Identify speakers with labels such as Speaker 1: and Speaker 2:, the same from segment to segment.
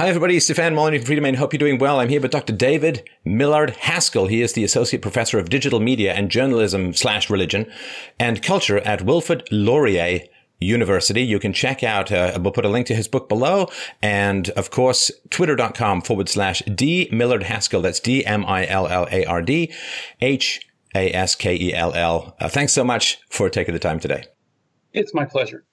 Speaker 1: Hi, everybody. Stefan Molyneux from Freedomain. Hope you're doing well. I'm here with Dr. David Millard Haskell. He is the Associate Professor of Digital Media and Journalism slash Religion and Culture at Wilfrid Laurier University. You can check out, uh, we'll put a link to his book below. And of course, twitter.com forward slash D Millard Haskell. That's D M I L L A R D H A S K E L L. Uh, thanks so much for taking the time today.
Speaker 2: It's my pleasure.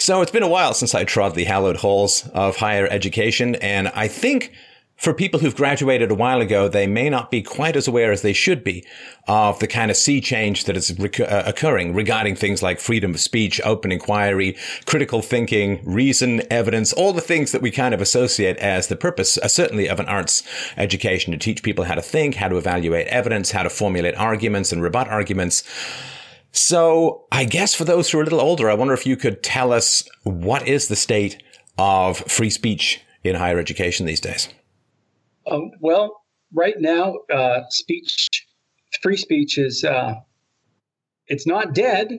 Speaker 1: So it's been a while since I trod the hallowed halls of higher education. And I think for people who've graduated a while ago, they may not be quite as aware as they should be of the kind of sea change that is rec- uh, occurring regarding things like freedom of speech, open inquiry, critical thinking, reason, evidence, all the things that we kind of associate as the purpose, uh, certainly of an arts education to teach people how to think, how to evaluate evidence, how to formulate arguments and rebut arguments. So I guess for those who are a little older, I wonder if you could tell us what is the state of free speech in higher education these days?
Speaker 2: Um, well, right now, uh, speech, free speech is, uh, it's not dead,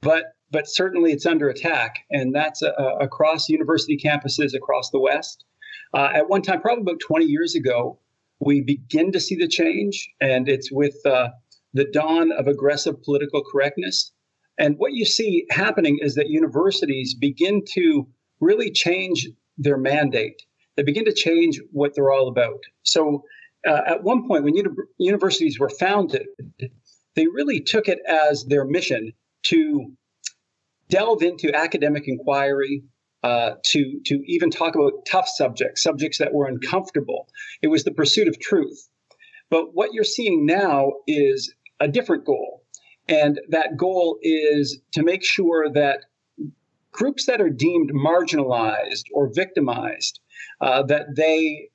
Speaker 2: but but certainly it's under attack, and that's uh, across university campuses across the West. Uh, at one time, probably about 20 years ago, we begin to see the change, and it's with uh, the dawn of aggressive political correctness. And what you see happening is that universities begin to really change their mandate. They begin to change what they're all about. So, uh, at one point, when uni- universities were founded, they really took it as their mission to delve into academic inquiry, uh, to to even talk about tough subjects, subjects that were uncomfortable. It was the pursuit of truth. But what you're seeing now is a different goal. And that goal is to make sure that groups that are deemed marginalized or victimized, uh, that they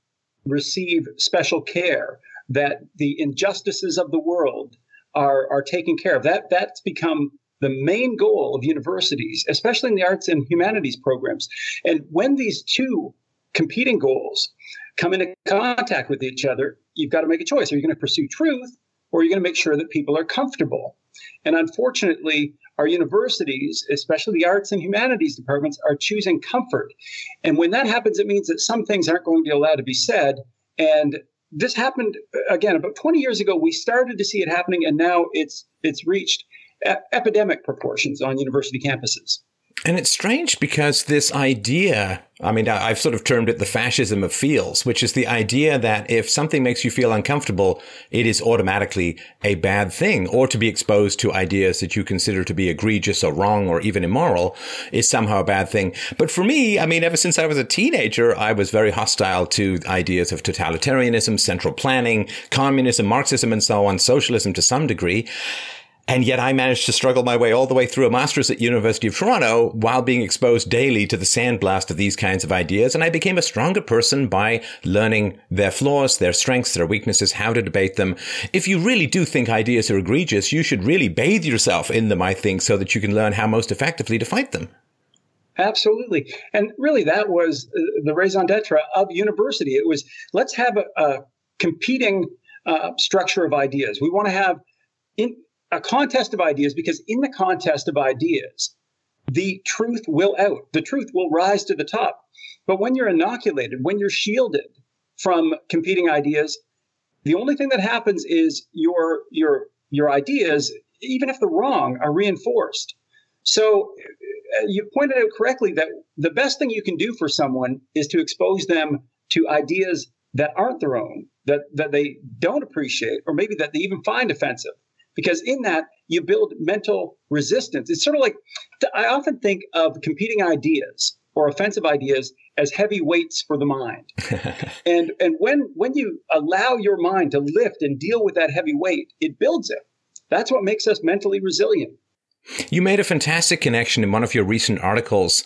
Speaker 2: receive special care, that the injustices of the world are, are taken care of. That, that's become the main goal of universities, especially in the arts and humanities programs. And when these two competing goals come into contact with each other, you've got to make a choice. Are you going to pursue truth or you're you going to make sure that people are comfortable? And unfortunately, our universities, especially the arts and humanities departments, are choosing comfort. And when that happens, it means that some things aren't going to be allowed to be said. And this happened uh, again about 20 years ago. We started to see it happening, and now it's it's reached epidemic proportions on university campuses.
Speaker 1: And it's strange because this idea, I mean, I've sort of termed it the fascism of feels, which is the idea that if something makes you feel uncomfortable, it is automatically a bad thing, or to be exposed to ideas that you consider to be egregious or wrong or even immoral is somehow a bad thing. But for me, I mean, ever since I was a teenager, I was very hostile to ideas of totalitarianism, central planning, communism, Marxism, and so on, socialism to some degree. And yet I managed to struggle my way all the way through a master's at University of Toronto while being exposed daily to the sandblast of these kinds of ideas. And I became a stronger person by learning their flaws, their strengths, their weaknesses, how to debate them. If you really do think ideas are egregious, you should really bathe yourself in them, I think, so that you can learn how most effectively to fight them.
Speaker 2: Absolutely. And really, that was uh, the raison d'etre of university. It was let's have a, a competing uh, structure of ideas. We want to have in, a contest of ideas because in the contest of ideas, the truth will out, the truth will rise to the top. But when you're inoculated, when you're shielded from competing ideas, the only thing that happens is your your your ideas, even if they're wrong, are reinforced. So uh, you pointed out correctly that the best thing you can do for someone is to expose them to ideas that aren't their own, that that they don't appreciate, or maybe that they even find offensive because in that you build mental resistance. It's sort of like I often think of competing ideas or offensive ideas as heavy weights for the mind. and and when when you allow your mind to lift and deal with that heavy weight, it builds it. That's what makes us mentally resilient.
Speaker 1: You made a fantastic connection in one of your recent articles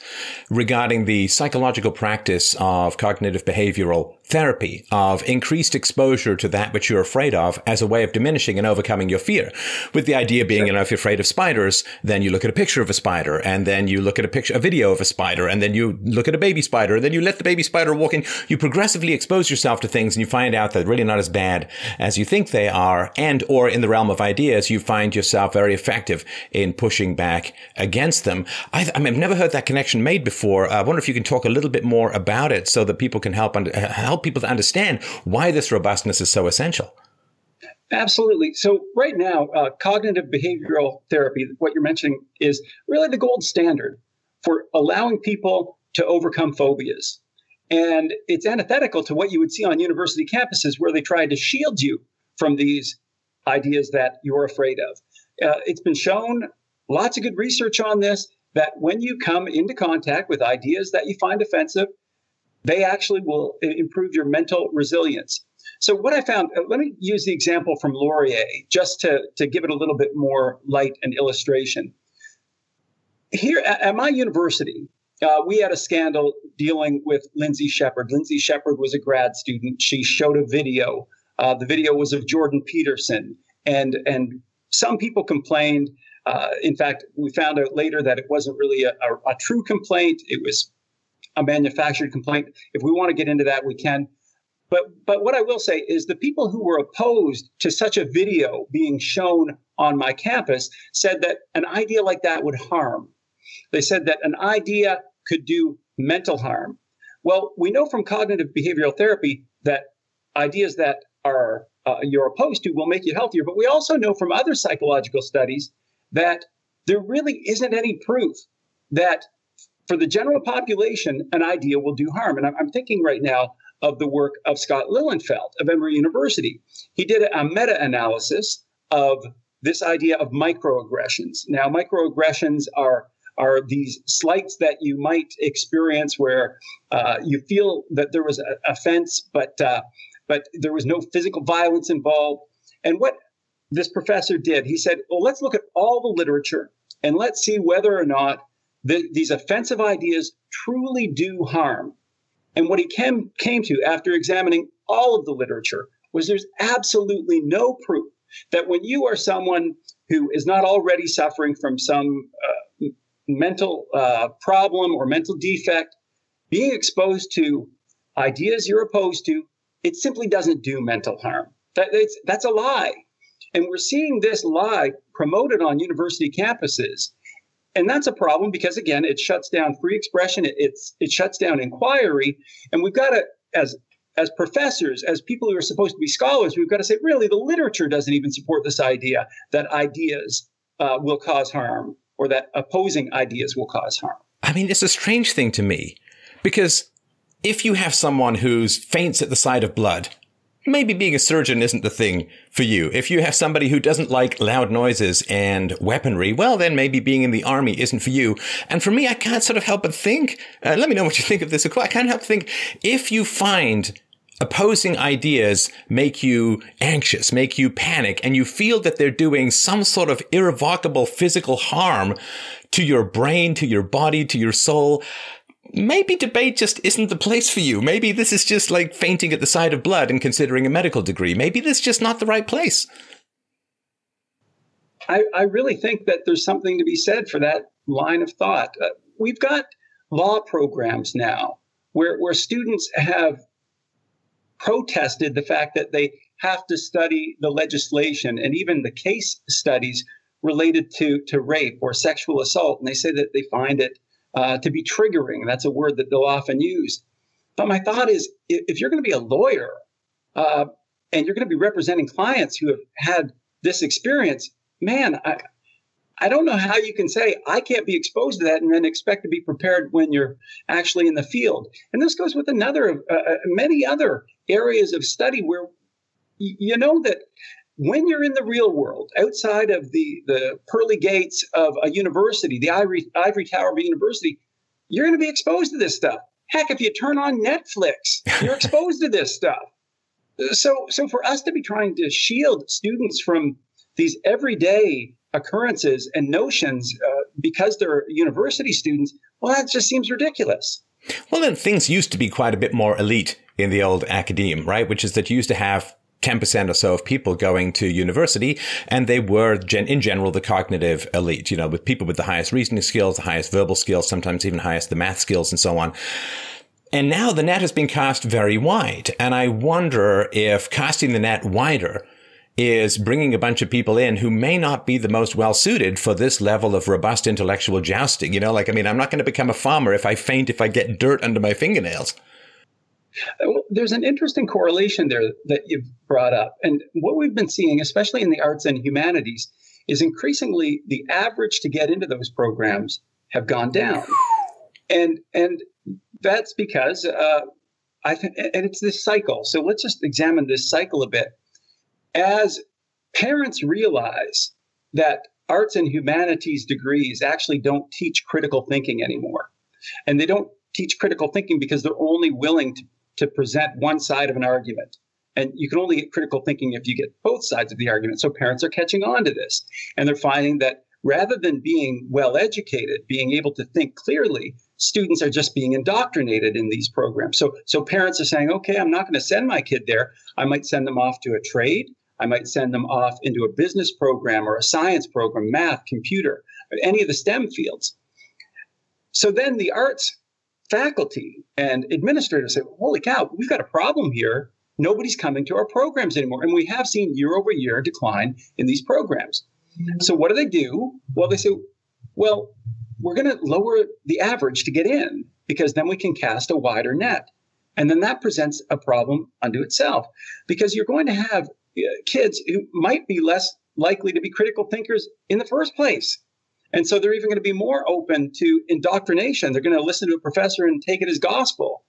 Speaker 1: regarding the psychological practice of cognitive behavioral therapy of increased exposure to that which you're afraid of as a way of diminishing and overcoming your fear. With the idea being, sure. you know, if you're afraid of spiders, then you look at a picture of a spider and then you look at a picture, a video of a spider and then you look at a baby spider and then you let the baby spider walk in. You progressively expose yourself to things and you find out that really not as bad as you think they are. And or in the realm of ideas, you find yourself very effective in pushing back against them. I, I I've never heard that connection made before. I wonder if you can talk a little bit more about it so that people can help, help help people to understand why this robustness is so essential.
Speaker 2: Absolutely. So, right now, uh, cognitive behavioral therapy, what you're mentioning, is really the gold standard for allowing people to overcome phobias. And it's antithetical to what you would see on university campuses where they try to shield you from these ideas that you're afraid of. Uh, it's been shown, lots of good research on this, that when you come into contact with ideas that you find offensive, they actually will improve your mental resilience. So what I found, uh, let me use the example from Laurier just to, to give it a little bit more light and illustration. Here at, at my university, uh, we had a scandal dealing with Lindsay Shepherd. Lindsay Shepherd was a grad student. She showed a video. Uh, the video was of Jordan Peterson, and and some people complained. Uh, in fact, we found out later that it wasn't really a, a, a true complaint. It was a manufactured complaint. If we want to get into that, we can. But but what I will say is the people who were opposed to such a video being shown on my campus said that an idea like that would harm. They said that an idea could do mental harm. Well, we know from cognitive behavioral therapy that ideas that are uh, you're opposed to will make you healthier. But we also know from other psychological studies that there really isn't any proof that for the general population, an idea will do harm. And I'm, thinking right now of the work of Scott Lilienfeld of Emory University. He did a meta analysis of this idea of microaggressions. Now, microaggressions are are these slights that you might experience where uh, you feel that there was an offense, but uh, but there was no physical violence involved. And what this professor did, he said, "Well, let's look at all the literature and let's see whether or not the, these offensive ideas truly do harm. And what he came, came to after examining all of the literature was there's absolutely no proof that when you are someone who is not already suffering from some uh, mental uh, problem or mental defect, being exposed to ideas you're opposed to, it simply doesn't do mental harm. That, that's a lie. And we're seeing this lie promoted on university campuses and that's a problem because again it shuts down free expression it, it's it shuts down inquiry. And we've got to as as professors as people who are supposed to be scholars we've got to say really the literature doesn't even support this idea that ideas uh, will cause harm or that opposing ideas will cause harm.
Speaker 1: I mean it's a strange thing to me because if you have someone who's faints at the sight of blood maybe being a surgeon isn't the thing for you. If you have somebody who doesn't like loud noises and weaponry, well, then maybe being in the army isn't for you. And for me, I can't sort of help but think, uh, let me know what you think of this. I can't help but think if you find opposing ideas make you anxious, make you panic, and you feel that they're doing some sort of irrevocable physical harm to your brain, to your body, to your soul, maybe debate just isn't the place for you. Maybe this is just like fainting at the sight of blood and considering a medical degree. Maybe this is just not the right place.
Speaker 2: I, I really think that there's something to be said for that line of thought. Uh, we've got law programs now where, where students have protested the fact that they have to study the legislation and even the case studies related to, to rape or sexual assault. And they say that they find it uh, to be triggering. That's a word that they'll often use. But my thought is if you're going to be a lawyer uh, and you're going to be representing clients who have had this experience, man, I, I don't know how you can say I can't be exposed to that and then expect to be prepared when you're actually in the field. And this goes with another, uh, uh many other areas of study where you know that when you're in the real world, outside of the, the pearly gates of a university, the ivory, ivory tower of a university, you're going to be exposed to this stuff. Heck, if you turn on Netflix, you're exposed to this stuff. So, so for us to be trying to shield students from these everyday occurrences and notions uh, because they're university students, well, that just seems ridiculous.
Speaker 1: Well, then things used to be quite a bit more elite in the old academe, right? Which is that you used to have 10% or so of people going to university and they were gen- in general the cognitive elite, you know, with people with the highest reasoning skills, the highest verbal skills, sometimes even highest the math skills and so on. And now the net has been cast very wide. And I wonder if casting the net wider is bringing a bunch of people in who may not be the most well suited for this level of robust intellectual jousting. You know, like, I mean, I'm not going to become a farmer if I faint if I get dirt under my fingernails.
Speaker 2: There's an interesting correlation there that you've brought up. And what we've been seeing, especially in the arts and humanities, is increasingly the average to get into those programs have gone down. And and that's because uh, I think, and it's this cycle. So let's just examine this cycle a bit. As parents realize that arts and humanities degrees actually don't teach critical thinking anymore, and they don't teach critical thinking because they're only willing to to present one side of an argument. And you can only get critical thinking if you get both sides of the argument. So parents are catching on to this. And they're finding that rather than being well educated, being able to think clearly, students are just being indoctrinated in these programs. So, so parents are saying, okay, I'm not going to send my kid there. I might send them off to a trade. I might send them off into a business program or a science program, math, computer, any of the STEM fields. So then the arts faculty and administrators say, holy cow, we've got a problem here. Nobody's coming to our programs anymore. And we have seen year over year decline in these programs. So what do they do? Well, they say, well, we're going to lower the average to get in because then we can cast a wider net. And then that presents a problem unto itself because you're going to have uh, kids who might be less likely to be critical thinkers in the first place. And so they're even going to be more open to indoctrination. They're going to listen to a professor and take it as gospel.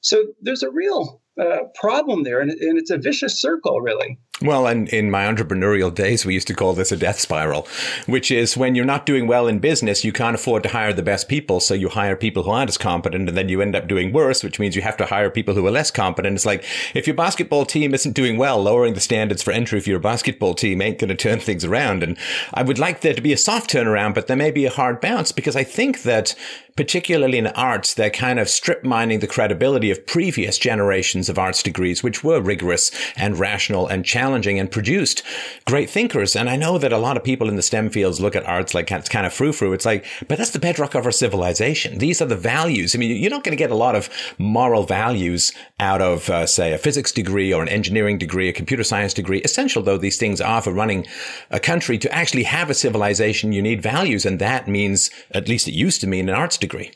Speaker 2: So there's a real uh, problem there, and, and it's a vicious circle, really.
Speaker 1: Well, and in my entrepreneurial days, we used to call this a death spiral, which is when you're not doing well in business, you can't afford to hire the best people. So you hire people who aren't as competent and then you end up doing worse, which means you have to hire people who are less competent. It's like if your basketball team isn't doing well, lowering the standards for entry for your basketball team ain't going to turn things around. And I would like there to be a soft turnaround, but there may be a hard bounce because I think that particularly in arts, they're kind of strip mining the credibility of previous generations of arts degrees, which were rigorous and rational and challenging and produced great thinkers. And I know that a lot of people in the STEM fields look at arts like it's kind of frou frou. It's like, but that's the bedrock of our civilization. These are the values. I mean, you're not going to get a lot of moral values out of, uh, say, a physics degree or an engineering degree, a computer science degree. Essential though these things are for running a country to actually have a civilization, you need values. And that means, at least it used to mean an arts degree degree?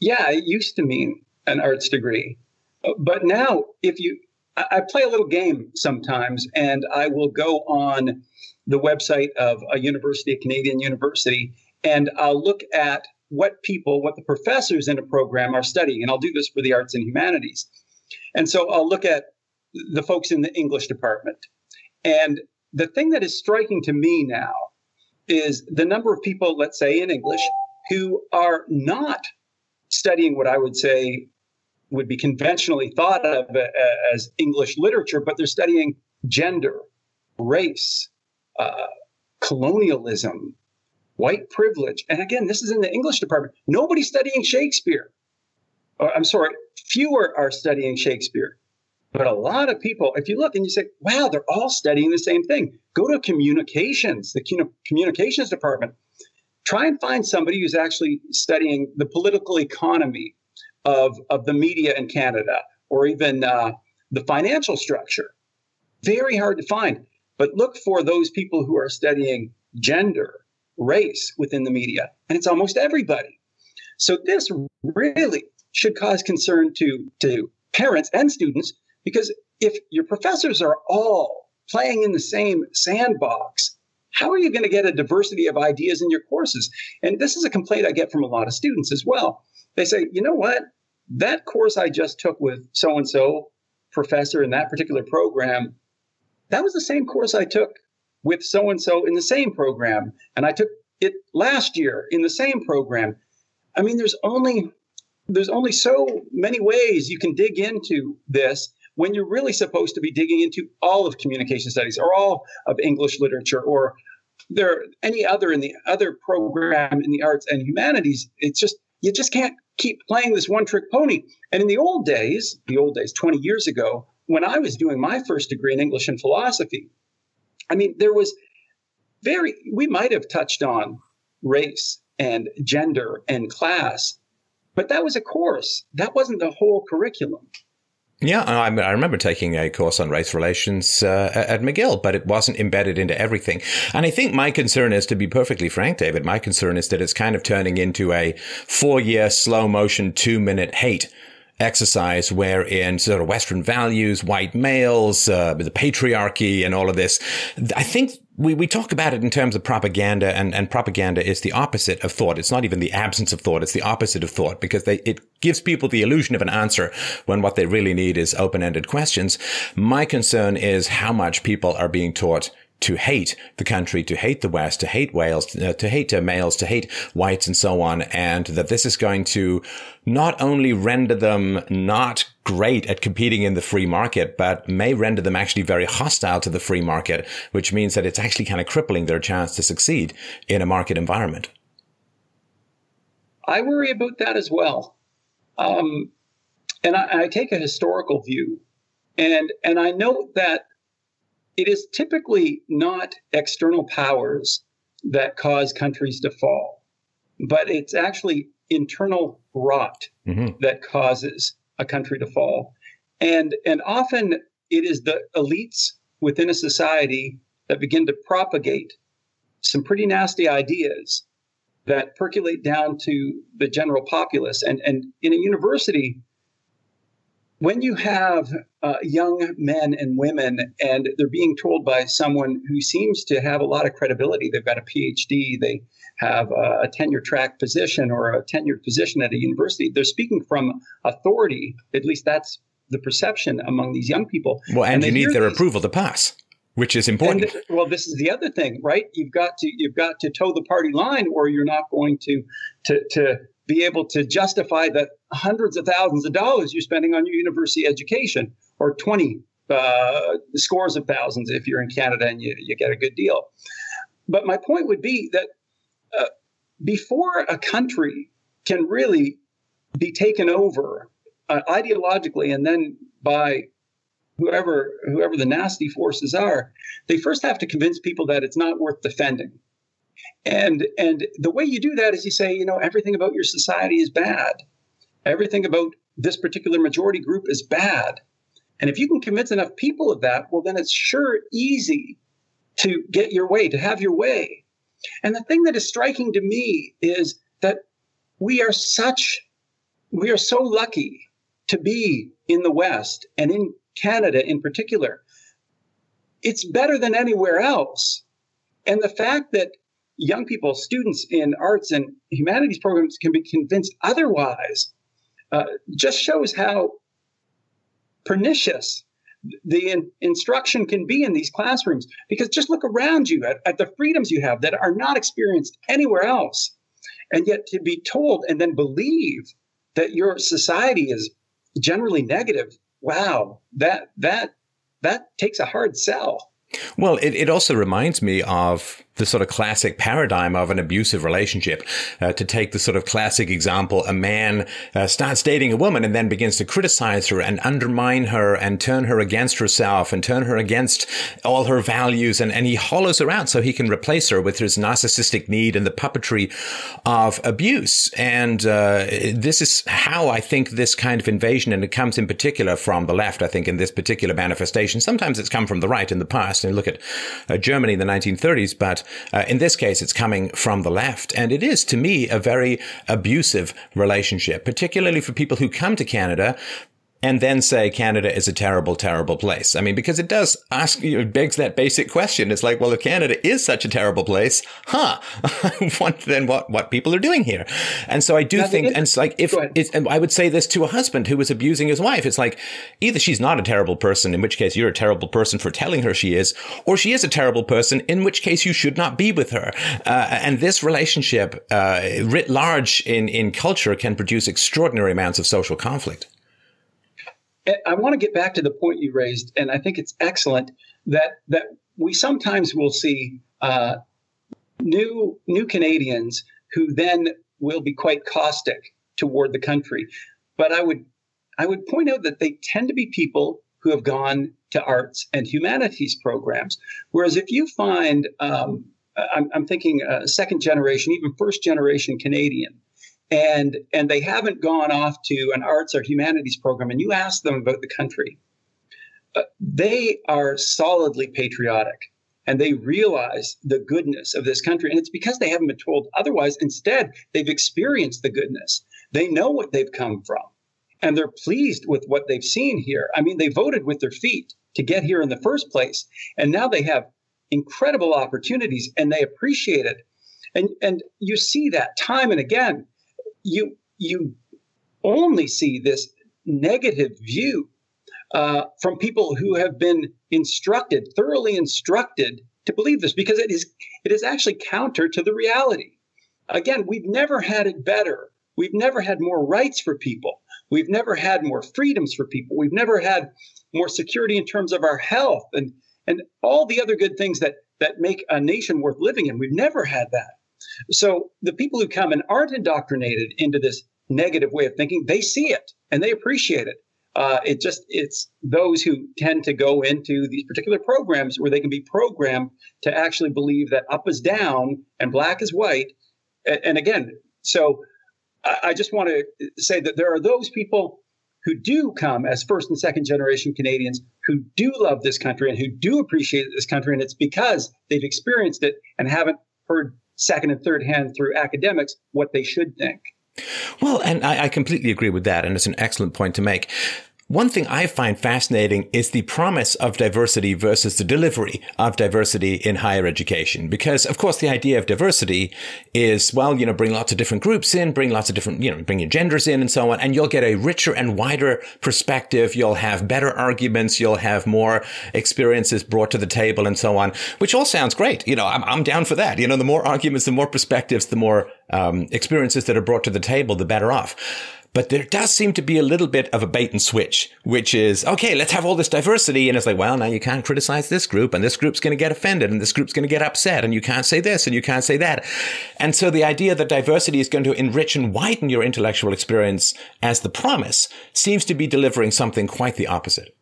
Speaker 2: Yeah, it used to mean an arts degree. But now, if you, I play a little game sometimes, and I will go on the website of a university, a Canadian university, and I'll look at what people, what the professors in a program are studying. And I'll do this for the arts and humanities. And so I'll look at the folks in the English department. And the thing that is striking to me now is the number of people, let's say in English, who are not studying what I would say would be conventionally thought of as English literature, but they're studying gender, race, uh, colonialism, white privilege. And again, this is in the English department. Nobody's studying Shakespeare. Or, I'm sorry, fewer are studying Shakespeare. But a lot of people, if you look and you say, wow, they're all studying the same thing, go to communications, the communications department try and find somebody who's actually studying the political economy of, of the media in Canada or even uh, the financial structure. Very hard to find. But look for those people who are studying gender, race within the media, and it's almost everybody. So this really should cause concern to, to parents and students because if your professors are all playing in the same sandbox, how are you going to get a diversity of ideas in your courses? And this is a complaint I get from a lot of students as well. They say, you know what? That course I just took with so and so professor in that particular program, that was the same course I took with so and so in the same program. And I took it last year in the same program. I mean, there's only there's only so many ways you can dig into this when you're really supposed to be digging into all of communication studies or all of English literature or there any other in the other program in the arts and humanities. It's just you just can't keep playing this one trick pony. And in the old days, the old days, 20 years ago, when I was doing my first degree in English and philosophy, I mean, there was very, we might have touched on race and gender and class, but that was a course. That wasn't the whole curriculum.
Speaker 1: Yeah, I, I, remember taking a course on race relations uh, at McGill, but it wasn't embedded into everything. And I think my concern is, to be perfectly frank, David, my concern is that it's kind of turning into a four year slow motion, two minute hate exercise wherein sort of Western values, white males, uh, the patriarchy and all of this. I think we, we talk about it in terms of propaganda and, and propaganda is the opposite of thought. It's not even the absence of thought. It's the opposite of thought because they, it gives people the illusion of an answer when what they really need is open-ended questions. My concern is how much people are being taught to hate the country, to hate the West, to hate Wales, uh, to hate uh, males, to hate whites and so on. And that this is going to not only render them not great at competing in the free market, but may render them actually very hostile to the free market, which means that it's actually kind of crippling their chance to succeed in a market environment.
Speaker 2: I worry about that as well. Um, and I, I take a historical view. And, and I note that it is typically not external powers that cause countries to fall, but it's actually internal rot mm-hmm. that causes a country to fall. And, and often it is the elites within a society that begin to propagate some pretty nasty ideas that percolate down to the general populace. And, and in a university, when you have uh, young men and women and they're being told by someone who seems to have a lot of credibility, they've got a PhD, they have a, a tenure track position or a tenured position at a university, they're speaking from authority. At least that's the perception among these young people.
Speaker 1: Well, and, and you need their these, approval to pass which is important.
Speaker 2: And, well, this is the other thing, right? You've got to you've got to toe the party line, or you're not going to to to be able to justify the hundreds of thousands of dollars you're spending on your university education, or 20 uh, scores of thousands if you're in Canada and you, you get a good deal. But my point would be that uh, before a country can really be taken over uh, ideologically and then by whoever whoever the nasty forces are, they first have to convince people that it's not worth defending. And and the way you do that is you say, you know, everything about your society is bad. Everything about this particular majority group is bad. And if you can convince enough people of that, well, then it's sure easy to get your way, to have your way. And the thing that is striking to me is that we are such, we are so lucky to be in the West and in Canada in particular. It's better than anywhere else. And the fact that young people, students in arts and humanities programs can be convinced otherwise uh, just shows how pernicious the in- instruction can be in these classrooms. Because just look around you at, at the freedoms you have that are not experienced anywhere else. And yet to be told and then believe that your society is generally negative, wow, that that that takes a hard sell.
Speaker 1: Well, it, it also reminds me of the sort of classic paradigm of an abusive relationship. Uh, to take the sort of classic example, a man uh, starts dating a woman and then begins to criticize her and undermine her and turn her against herself and turn her against all her values. And, and he hollows her out so he can replace her with his narcissistic need and the puppetry of abuse. And uh, this is how I think this kind of invasion, and it comes in particular from the left, I think, in this particular manifestation. Sometimes it's come from the right in the past. And look at uh, Germany in the 1930s, but uh, in this case, it's coming from the left. And it is, to me, a very abusive relationship, particularly for people who come to Canada and then say Canada is a terrible, terrible place. I mean, because it does ask, you know, begs that basic question. It's like, well, if Canada is such a terrible place, huh? what, then what, what people are doing here? And so I do think, and it's like, if it's, and I would say this to a husband who was abusing his wife, it's like, either she's not a terrible person, in which case you're a terrible person for telling her she is, or she is a terrible person, in which case you should not be with her. Uh, and this relationship, uh, writ large in, in culture can produce extraordinary amounts of social conflict.
Speaker 2: I want to get back to the point you raised, and I think it's excellent that that we sometimes will see uh, new new Canadians who then will be quite caustic toward the country. But I would I would point out that they tend to be people who have gone to arts and humanities programs. Whereas if you find, um, I'm, I'm, thinking uh, second generation, even first generation Canadian, and and they haven't gone off to an arts or humanities program, and you ask them about the country, uh, they are solidly patriotic and they realize the goodness of this country. And it's because they haven't been told otherwise. Instead, they've experienced the goodness. They know what they've come from and they're pleased with what they've seen here. I mean, they voted with their feet to get here in the first place, and now they have incredible opportunities and they appreciate it. And and you see that time and again. You you only see this negative view uh, from people who have been instructed, thoroughly instructed to believe this, because it is it is actually counter to the reality. Again, we've never had it better. We've never had more rights for people. We've never had more freedoms for people. We've never had more security in terms of our health and and all the other good things that that make a nation worth living in. We've never had that. So the people who come and aren't indoctrinated into this negative way of thinking, they see it and they appreciate it. Uh, it just it's those who tend to go into these particular programs where they can be programmed to actually believe that up is down and black is white. And, and again, so I just want to say that there are those people who do come as first and second generation Canadians who do love this country and who do appreciate this country. And it's because they've experienced it and haven't heard second and third hand through academics what they should think.
Speaker 1: Well, and I, I completely agree with that. And it's an excellent point to make. One thing I find fascinating is the promise of diversity versus the delivery of diversity in higher education. Because, of course, the idea of diversity is, well, you know, bring lots of different groups in, bring lots of different, you know, bring your genders in and so on, and you'll get a richer and wider perspective. You'll have better arguments. You'll have more experiences brought to the table and so on, which all sounds great. You know, I'm, I'm down for that. You know, the more arguments, the more perspectives, the more um, experiences that are brought to the table, the better off. But there does seem to be a little bit of a bait and switch, which is, okay, let's have all this diversity. And it's like, well, now you can't criticize this group and this group's going to get offended and this group's going to get upset and you can't say this and you can't say that. And so the idea that diversity is going to enrich and widen your intellectual experience as the promise seems to be delivering something quite the opposite.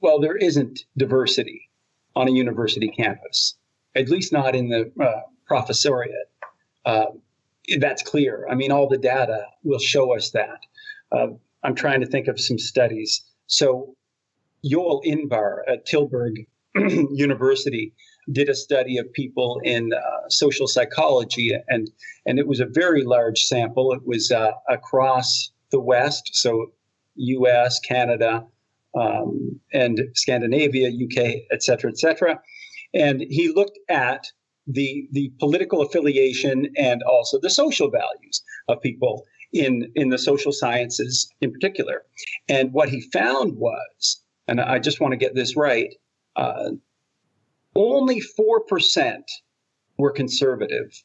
Speaker 2: Well, there isn't diversity on a university campus, at least not in the uh, professoriate. Uh, that's clear. I mean, all the data will show us that. Uh, I'm trying to think of some studies. So, Joel Inbar at Tilburg University did a study of people in uh, social psychology, and and it was a very large sample. It was uh, across the West, so U.S., Canada, um, and Scandinavia, UK, et cetera, et cetera. And he looked at the the political affiliation and also the social values of people in in the social sciences in particular. And what he found was, and I just want to get this right, uh, only four percent were conservative.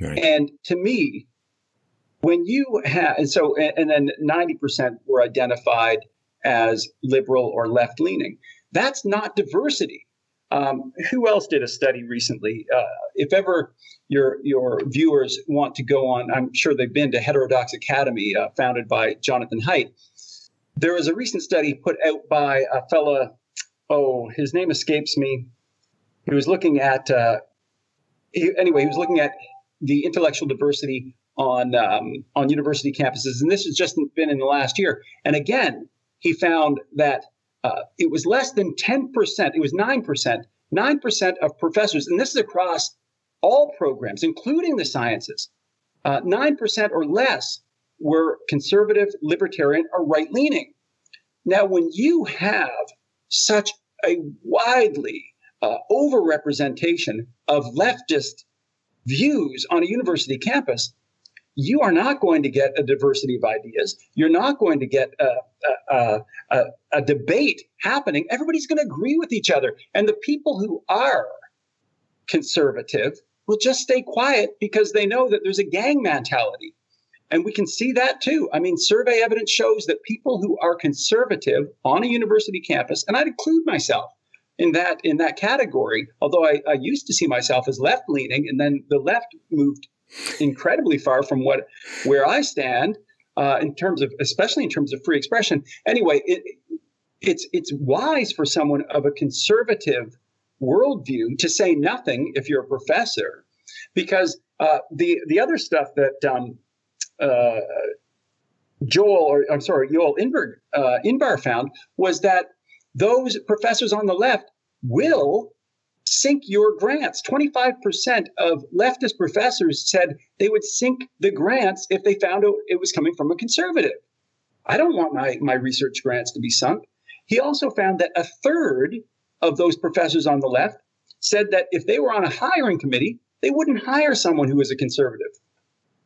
Speaker 2: Right. And to me, when you have, and so, and then 90% were identified as liberal or left leaning. That's not diversity. Um, who else did a study recently? Uh, if ever your your viewers want to go on, I'm sure they've been to Heterodox Academy, uh, founded by Jonathan Haidt. There was a recent study put out by a fella. Oh, his name escapes me. He was looking at. Uh, he, anyway, he was looking at the intellectual diversity on um, on university campuses, and this has just been in the last year. And again, he found that uh, it was less than 10%, it was 9%, 9% of professors, and this is across all programs, including the sciences, uh, 9% or less were conservative, libertarian, or right leaning. Now, when you have such a widely uh, overrepresentation of leftist views on a university campus, you are not going to get a diversity of ideas. You're not going to get a, a, a, a debate happening. Everybody's going to agree with each other. And the people who are conservative will just stay quiet because they know that there's a gang mentality. And we can see that too. I mean, survey evidence shows that people who are conservative on a university campus, and I'd include myself in that in that category, although I, I used to see myself as left leaning, and then the left moved incredibly far from what where I stand uh, in terms of, especially in terms of free expression. Anyway, it, it's it's wise for someone of a conservative worldview to say nothing if you're a professor, because uh, the the other stuff that um, uh, Joel, or I'm sorry, Joel Inberg, uh, Inbar found was that those professors on the left will sink your grants. 25% of leftist professors said they would sink the grants if they found out it was coming from a conservative. I don't want my, my research grants to be sunk. He also found that a third of those professors on the left said that if they were on a hiring committee, they wouldn't hire someone who was a conservative.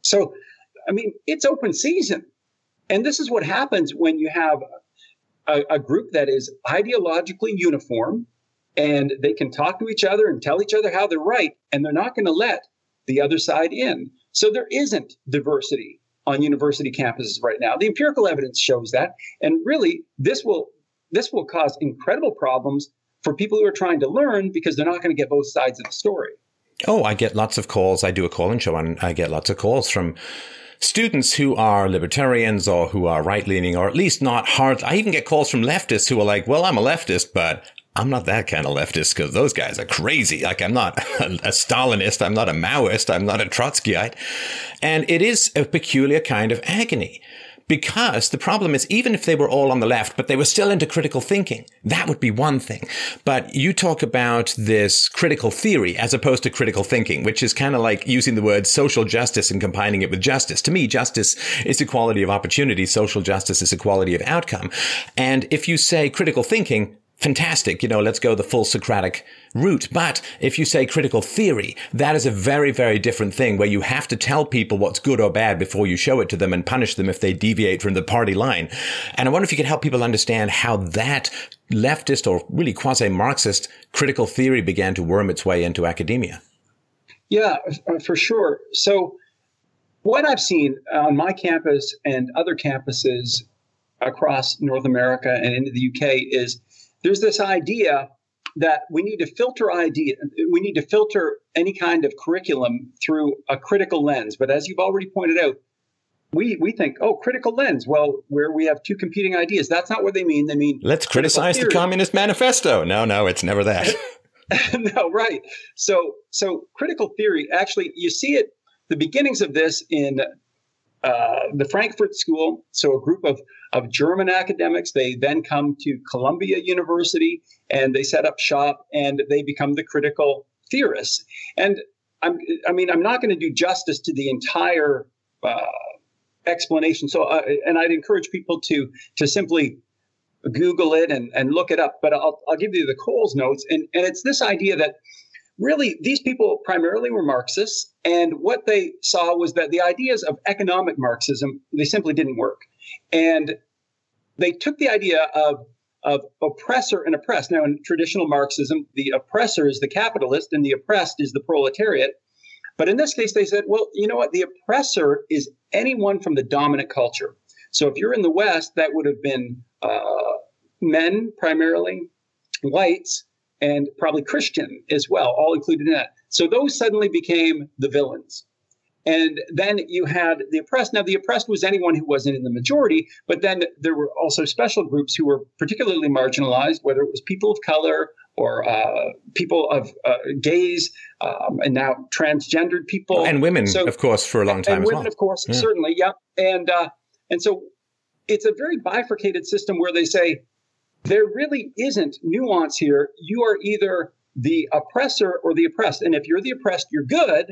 Speaker 2: So, I mean, it's open season. And this is what happens when you have a, a group that is ideologically uniform and they can talk to each other and tell each other how they're right, and they're not going to let the other side in. So there isn't diversity on university campuses right now. The empirical evidence shows that, and really, this will this will cause incredible problems for people who are trying to learn because they're not going to get both sides of the story.
Speaker 1: Oh, I get lots of calls. I do a call-in show, and I get lots of calls from students who are libertarians or who are right leaning or at least not hard. I even get calls from leftists who are like, well, I'm a leftist, but I'm not that kind of leftist because those guys are crazy. Like I'm not a, Stalinist. I'm not a Maoist. I'm not a Trotskyite. And it is a peculiar kind of agony because the problem is even if they were all on the left, but they were still into critical thinking, that would be one thing. But you talk about this critical theory as opposed to critical thinking, which is kind of like using the word social justice and combining it with justice. To me, justice is equality of opportunity. Social justice is equality of outcome. And if you say critical thinking, fantastic. You know, let's go the full Socratic route. But if you say critical theory, that is a very, very different thing where you have to tell people what's good or bad before you show it to them and punish them if they deviate from the party line. And I wonder if you could help people understand how that leftist or really quasi Marxist critical theory began to worm its way into academia.
Speaker 2: Yeah, uh, for sure. So, what I've seen on my campus and other campuses across North America and into the UK is there's this idea that we need to filter idea we need to filter any kind of curriculum through a critical lens. But as you've already pointed out we we think oh critical lens. Well where we have two competing ideas that's not what they mean. They mean
Speaker 1: let's criticize theory. the communist manifesto. No no it's never that.
Speaker 2: No right. So so critical theory actually you see it the beginnings of this in uh, the Frankfurt School, so a group of, of German academics. They then come to Columbia University and they set up shop and they become the critical theorists. And I'm, I mean, I'm not going to do justice to the entire uh, explanation. So, uh, and I'd encourage people to to simply Google it and, and look it up. But I'll, I'll give you the Coles notes. And, and it's this idea that really these people primarily were Marxists, and what they saw was that the ideas of economic Marxism they simply didn't work, and they took the idea of of oppressor and oppressed. Now, in traditional Marxism, the oppressor is the capitalist, and the oppressed is the proletariat. But in this case, they said, well, you know what? The oppressor is anyone from the dominant culture. So if you're in the West, that would have been uh, men primarily, whites, and probably Christian as well, all included in that. So those suddenly became the villains. And then you had the oppressed. Now, the oppressed was anyone who wasn't in the majority, but then there were also special groups who were particularly marginalized, whether it was people of color or uh, people of uh, gays, um, and now transgendered people,
Speaker 1: and women, so, of course, for a long time.
Speaker 2: And women,
Speaker 1: well.
Speaker 2: of course, yeah. certainly, yeah. And uh, and so it's a very bifurcated system where they say there really isn't nuance here. You are either the oppressor or the oppressed. And if you're the oppressed, you're good.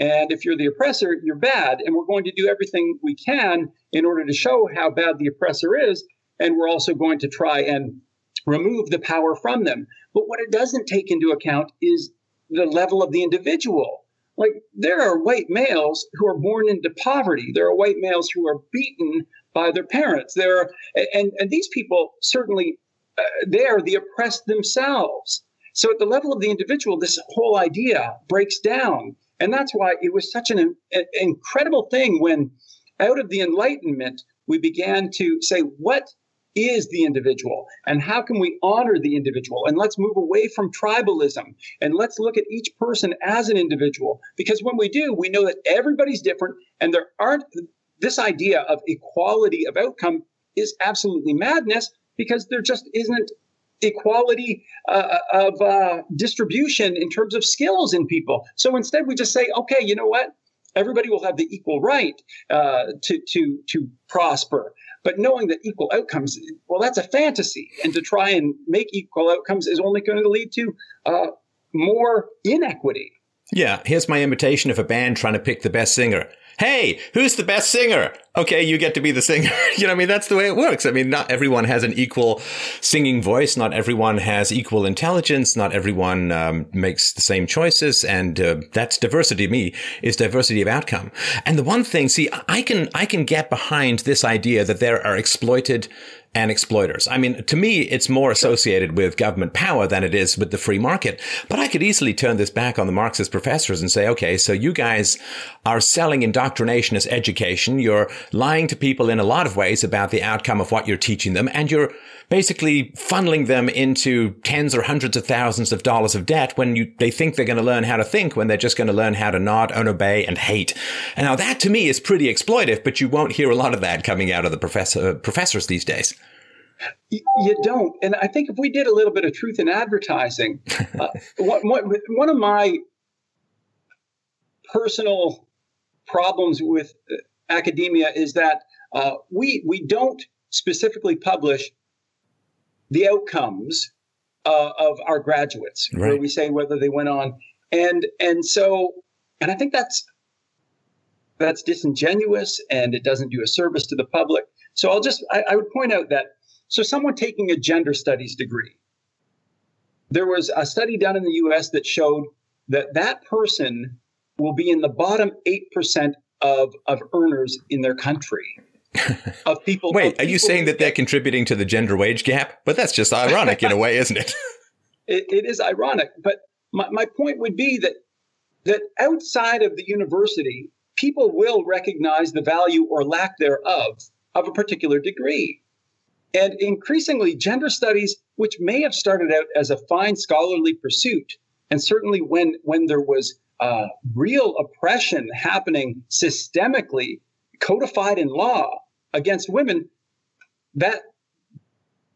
Speaker 2: And if you're the oppressor, you're bad. And we're going to do everything we can in order to show how bad the oppressor is. And we're also going to try and remove the power from them. But what it doesn't take into account is the level of the individual. Like there are white males who are born into poverty. There are white males who are beaten by their parents. There are, and, and these people certainly uh, they are the oppressed themselves. So at the level of the individual, this whole idea breaks down. And that's why it was such an, an incredible thing when, out of the Enlightenment, we began to say, what is the individual and how can we honor the individual and let's move away from tribalism and let's look at each person as an individual because when we do we know that everybody's different and there aren't this idea of equality of outcome is absolutely madness because there just isn't equality uh, of uh, distribution in terms of skills in people. So instead, we just say, okay, you know what? Everybody will have the equal right uh, to to to prosper. But knowing that equal outcomes, well, that's a fantasy, and to try and make equal outcomes is only going to lead to uh, more inequity.
Speaker 1: Yeah, here's my imitation of a band trying to pick the best singer hey, who's the best singer? Okay, you get to be the singer. you know, I mean, that's the way it works. I mean, not everyone has an equal singing voice. Not everyone has equal intelligence. Not everyone um, makes the same choices. And uh, that's diversity to me is diversity of outcome. And the one thing, see, I can, I can get behind this idea that there are exploited and exploiters. I mean, to me, it's more associated with government power than it is with the free market. But I could easily turn this back on the Marxist professors and say, okay, so you guys are selling indoctrination as education. You're lying to people in a lot of ways about the outcome of what you're teaching them. And you're basically funneling them into tens or hundreds of thousands of dollars of debt when you, they think they're going to learn how to think when they're just going to learn how to nod and obey and hate. And now that to me is pretty exploitive, but you won't hear a lot of that coming out of the professor, professors these days.
Speaker 2: You don't. And I think if we did a little bit of truth in advertising, uh, one of my personal problems with uh, academia is that uh, we we don't specifically publish the outcomes uh, of our graduates, right. where we say whether they went on, and and so, and I think that's that's disingenuous and it doesn't do a service to the public. So I'll just I, I would point out that so, someone taking a gender studies degree, there was a study done in the US that showed that that person will be in the bottom 8% of, of earners in their country.
Speaker 1: Of people. Wait, of people are you saying that they're contributing to the gender wage gap? But that's just ironic in a way, isn't it?
Speaker 2: it? It is ironic. But my, my point would be that that outside of the university, people will recognize the value or lack thereof of a particular degree. And increasingly, gender studies, which may have started out as a fine scholarly pursuit, and certainly when, when there was uh, real oppression happening systemically, codified in law against women, that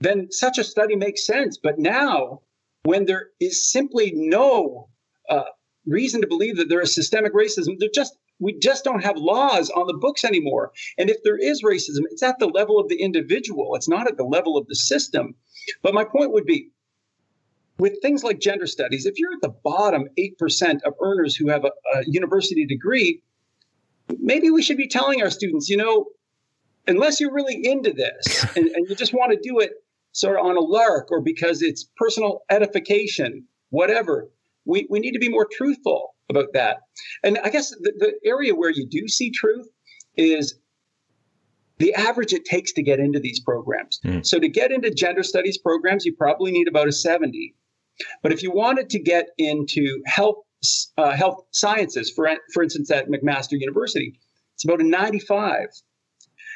Speaker 2: then such a study makes sense. But now, when there is simply no uh, reason to believe that there is systemic racism, there just we just don't have laws on the books anymore. And if there is racism, it's at the level of the individual, it's not at the level of the system. But my point would be with things like gender studies, if you're at the bottom 8% of earners who have a, a university degree, maybe we should be telling our students, you know, unless you're really into this and, and you just want to do it sort of on a lark or because it's personal edification, whatever, we, we need to be more truthful about that. And I guess the, the area where you do see truth is the average it takes to get into these programs. Mm. So to get into gender studies programs, you probably need about a 70. But if you wanted to get into health uh, health sciences, for for instance, at McMaster University, it's about a 95.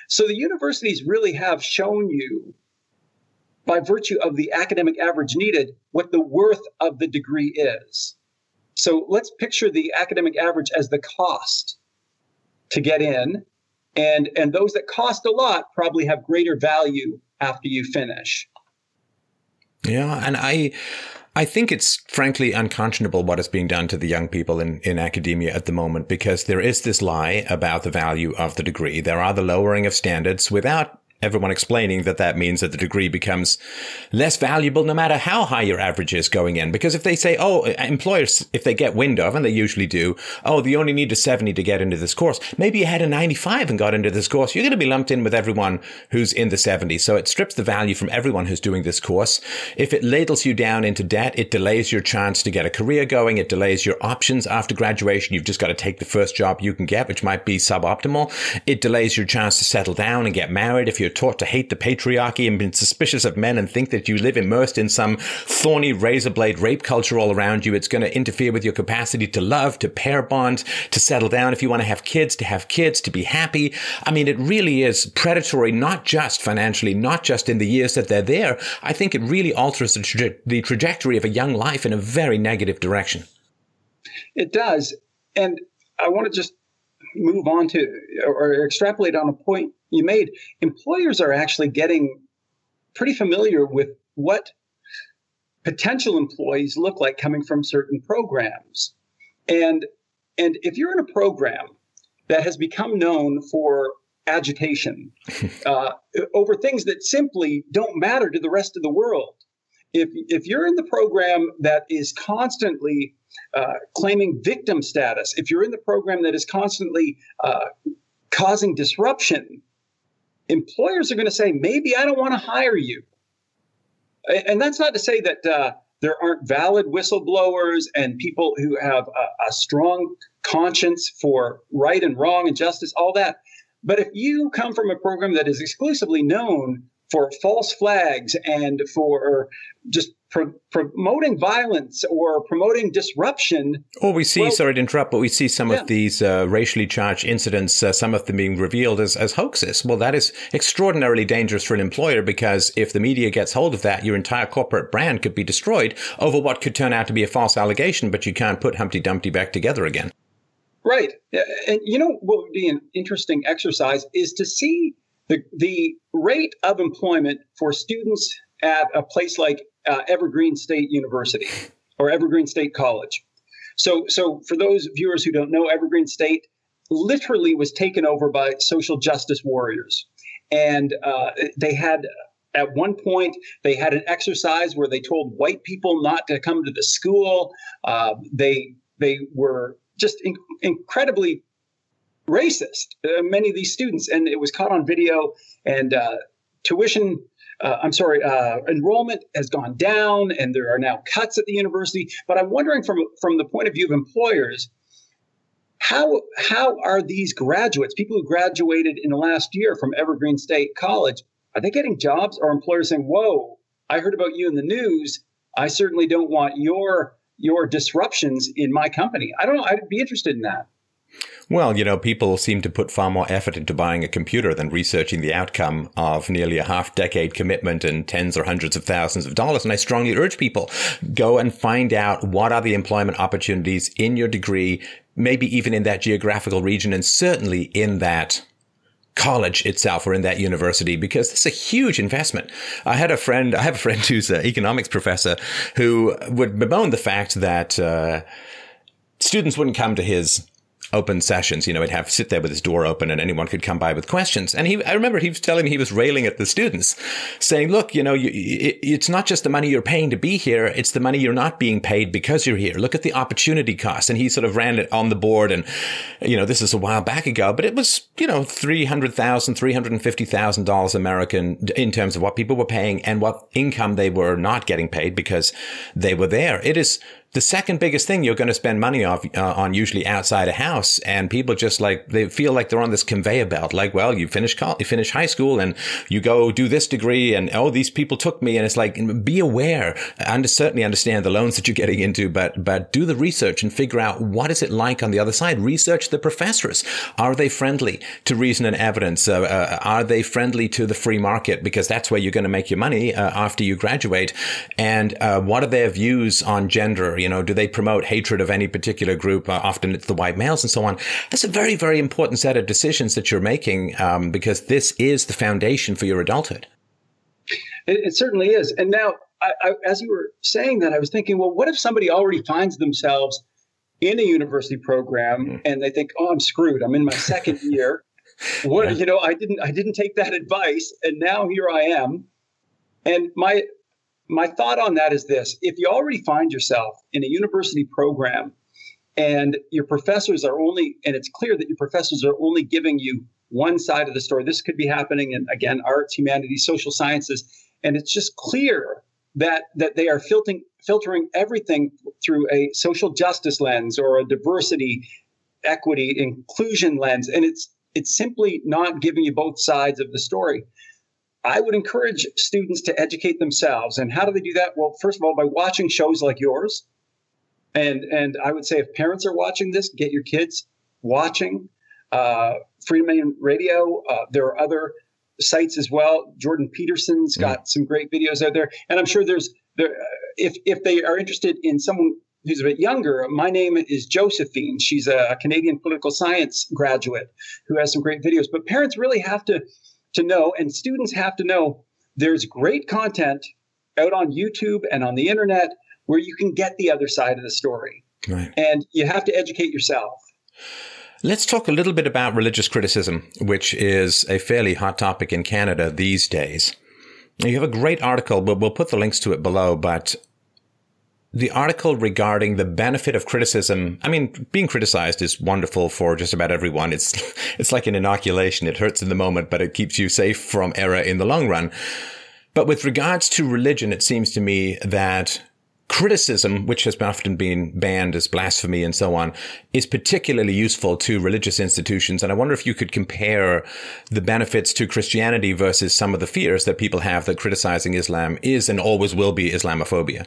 Speaker 2: So the universities really have shown you, by virtue of the academic average needed, what the worth of the degree is. So let's picture the academic average as the cost to get in. And, and those that cost a lot probably have greater value after you finish.
Speaker 1: Yeah. And I, I think it's frankly unconscionable what is being done to the young people in, in academia at the moment because there is this lie about the value of the degree. There are the lowering of standards without everyone explaining that that means that the degree becomes less valuable no matter how high your average is going in. Because if they say, oh, employers, if they get wind of, and they usually do, oh, you only need a 70 to get into this course. Maybe you had a 95 and got into this course. You're going to be lumped in with everyone who's in the 70. So it strips the value from everyone who's doing this course. If it ladles you down into debt, it delays your chance to get a career going. It delays your options after graduation. You've just got to take the first job you can get, which might be suboptimal. It delays your chance to settle down and get married if you're taught to hate the patriarchy and been suspicious of men and think that you live immersed in some thorny razor blade rape culture all around you. It's going to interfere with your capacity to love, to pair bond, to settle down if you want to have kids, to have kids, to be happy. I mean, it really is predatory, not just financially, not just in the years that they're there. I think it really alters the, the trajectory of a young life in a very negative direction.
Speaker 2: It does. And I want to just move on to or extrapolate on a point you made. Employers are actually getting pretty familiar with what potential employees look like coming from certain programs. And and if you're in a program that has become known for agitation uh, over things that simply don't matter to the rest of the world, if if you're in the program that is constantly uh, claiming victim status, if you're in the program that is constantly uh, causing disruption, employers are going to say, maybe I don't want to hire you. And that's not to say that uh, there aren't valid whistleblowers and people who have a, a strong conscience for right and wrong and justice, all that. But if you come from a program that is exclusively known for false flags and for just pro- promoting violence or promoting disruption.
Speaker 1: Or we see, well, sorry to interrupt, but we see some yeah. of these uh, racially charged incidents, uh, some of them being revealed as, as hoaxes. Well, that is extraordinarily dangerous for an employer because if the media gets hold of that, your entire corporate brand could be destroyed over what could turn out to be a false allegation, but you can't put Humpty Dumpty back together again.
Speaker 2: Right. And you know what would be an interesting exercise is to see the, the rate of employment for students at a place like uh, Evergreen State University or Evergreen State College. So, so for those viewers who don't know, Evergreen State literally was taken over by social justice warriors, and uh, they had. At one point, they had an exercise where they told white people not to come to the school. Uh, they they were just in- incredibly racist, uh, many of these students, and it was caught on video. And uh, tuition, uh, I'm sorry, uh, enrollment has gone down, and there are now cuts at the university. But I'm wondering from from the point of view of employers, how how are these graduates, people who graduated in the last year from Evergreen State College, are they getting jobs? Or employers saying, "Whoa, I heard about you in the news. I certainly don't want your your disruptions in my company." I don't know. I'd be interested in that.
Speaker 1: Well, you know, people seem to put far more effort into buying a computer than researching the outcome of nearly a half decade commitment and tens or hundreds of thousands of dollars. And I strongly urge people go and find out what are the employment opportunities in your degree, maybe even in that geographical region and certainly in that college itself or in that university because it's a huge investment. I had a friend, I have a friend who's an economics professor who would bemoan the fact that, uh, students wouldn't come to his open sessions. You know, he'd have sit there with his door open and anyone could come by with questions. And he, I remember he was telling me he was railing at the students saying, look, you know, you, it, it's not just the money you're paying to be here. It's the money you're not being paid because you're here. Look at the opportunity cost. And he sort of ran it on the board. And, you know, this is a while back ago, but it was, you know, $300,000, $350,000 American in terms of what people were paying and what income they were not getting paid because they were there. It is the second biggest thing you're going to spend money off, uh, on usually outside a house and people just like they feel like they're on this conveyor belt like well you finish college, you finish high school and you go do this degree and oh these people took me and it's like be aware and certainly understand the loans that you're getting into but but do the research and figure out what is it like on the other side. Research the professors. Are they friendly to reason and evidence? Uh, uh, are they friendly to the free market? Because that's where you're going to make your money uh, after you graduate. And uh, what are their views on gender you know, do they promote hatred of any particular group? Uh, often it's the white males and so on. That's a very, very important set of decisions that you're making um, because this is the foundation for your adulthood.
Speaker 2: It, it certainly is. And now, I, I, as you were saying that, I was thinking, well, what if somebody already finds themselves in a university program mm. and they think, oh, I'm screwed. I'm in my second year. What yeah. you know, I didn't I didn't take that advice, and now here I am. And my my thought on that is this. If you already find yourself in a university program and your professors are only, and it's clear that your professors are only giving you one side of the story, this could be happening in, again, arts, humanities, social sciences, and it's just clear that, that they are filtering, filtering everything through a social justice lens or a diversity, equity, inclusion lens, and it's, it's simply not giving you both sides of the story I would encourage students to educate themselves. And how do they do that? Well, first of all, by watching shows like yours. And and I would say if parents are watching this, get your kids watching uh, Freedomain Radio. Uh, there are other sites as well. Jordan Peterson's got mm. some great videos out there, and I'm sure there's there. If if they are interested in someone who's a bit younger, my name is Josephine. She's a Canadian political science graduate who has some great videos. But parents really have to to know, and students have to know, there's great content out on YouTube and on the internet where you can get the other side of the story. Right. And you have to educate yourself.
Speaker 1: Let's talk a little bit about religious criticism, which is a fairly hot topic in Canada these days. You have a great article, but we'll put the links to it below. But the article regarding the benefit of criticism. I mean, being criticized is wonderful for just about everyone. It's, it's like an inoculation. It hurts in the moment, but it keeps you safe from error in the long run. But with regards to religion, it seems to me that criticism, which has often been banned as blasphemy and so on, is particularly useful to religious institutions. And I wonder if you could compare the benefits to Christianity versus some of the fears that people have that criticizing Islam is and always will be Islamophobia.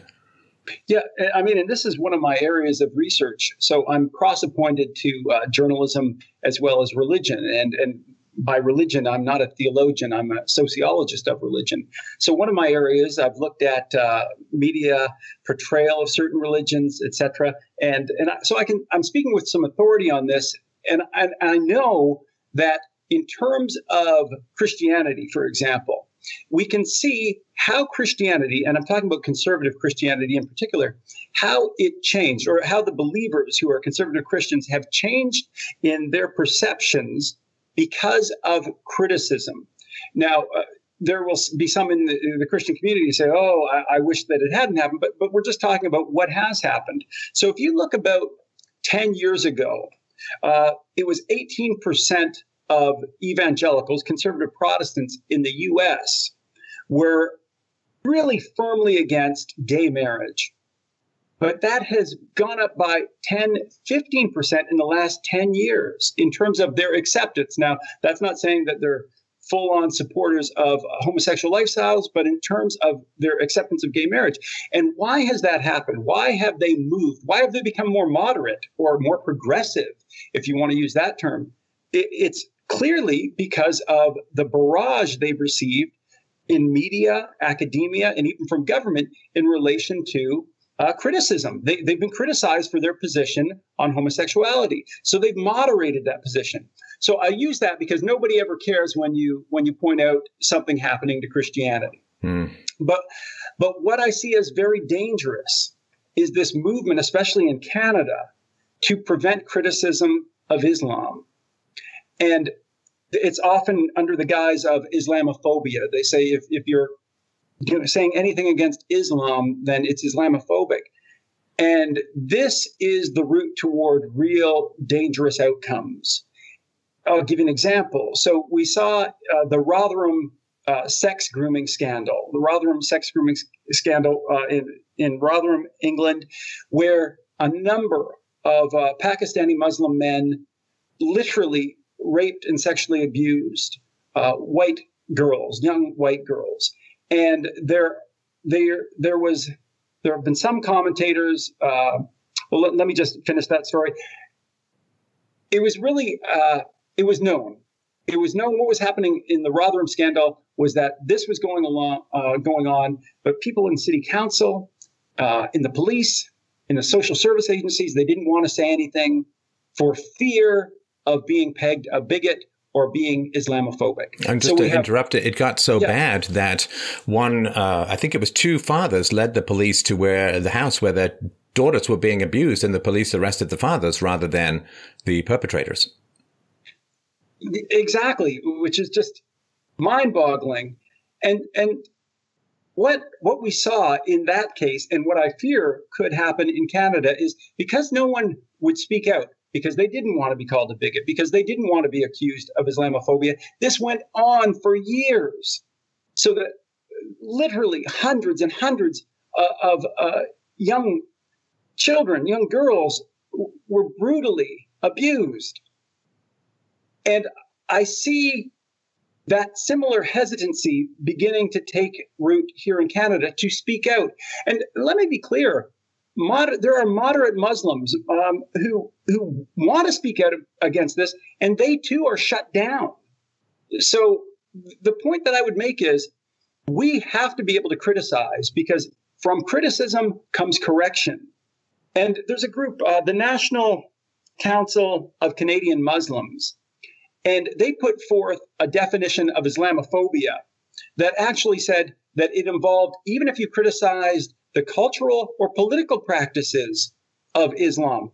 Speaker 2: Yeah, I mean, and this is one of my areas of research. So I'm cross appointed to uh, journalism as well as religion. And, and by religion, I'm not a theologian, I'm a sociologist of religion. So one of my areas, I've looked at uh, media portrayal of certain religions, etc. And, and I, so I can, I'm speaking with some authority on this. And I, I know that in terms of Christianity, for example, we can see how Christianity, and I'm talking about conservative Christianity in particular, how it changed, or how the believers who are conservative Christians have changed in their perceptions because of criticism. Now, uh, there will be some in the, in the Christian community say, "Oh, I, I, wish that it hadn't happened," but but we're just talking about what has happened. So if you look about ten years ago, uh, it was eighteen percent of evangelicals, conservative Protestants in the U.S. were really firmly against gay marriage. But that has gone up by 10, 15% in the last 10 years in terms of their acceptance. Now, that's not saying that they're full on supporters of homosexual lifestyles, but in terms of their acceptance of gay marriage. And why has that happened? Why have they moved? Why have they become more moderate or more progressive, if you want to use that term? it's clearly because of the barrage they've received in media, academia, and even from government in relation to uh, criticism. They, they've been criticized for their position on homosexuality, so they've moderated that position. So I use that because nobody ever cares when you when you point out something happening to Christianity. Hmm. But but what I see as very dangerous is this movement, especially in Canada, to prevent criticism of Islam. And it's often under the guise of Islamophobia. They say if, if you're you know, saying anything against Islam, then it's Islamophobic. And this is the route toward real dangerous outcomes. I'll give you an example. So we saw uh, the Rotherham uh, sex grooming scandal, the Rotherham sex grooming scandal uh, in, in Rotherham, England, where a number of uh, Pakistani Muslim men literally raped and sexually abused uh, white girls, young white girls, and there, there, there was, there have been some commentators. Uh, well, let, let, me just finish that story. It was really, uh, it was known. It was known what was happening in the Rotherham scandal was that this was going along, uh, going on, but people in city council, uh, in the police, in the social service agencies, they didn't want to say anything for fear of being pegged a bigot or being Islamophobic.
Speaker 1: And just so to have, interrupt it, it got so yeah. bad that one, uh, I think it was two fathers led the police to where the house where their daughters were being abused and the police arrested the fathers rather than the perpetrators.
Speaker 2: Exactly, which is just mind boggling. And, and, what what we saw in that case and what I fear could happen in Canada is because no one would speak out because they didn't want to be called a bigot, because they didn't want to be accused of Islamophobia. This went on for years. So that literally hundreds and hundreds uh, of uh, young children, young girls were brutally abused. And I see that similar hesitancy beginning to take root here in Canada to speak out. And let me be clear. Moder- there are moderate Muslims um, who who want to speak out against this, and they too are shut down. So the point that I would make is we have to be able to criticize because from criticism comes correction. And there's a group, uh, the National Council of Canadian Muslims, and they put forth a definition of Islamophobia that actually said that it involved, even if you criticized the cultural or political practices of Islam,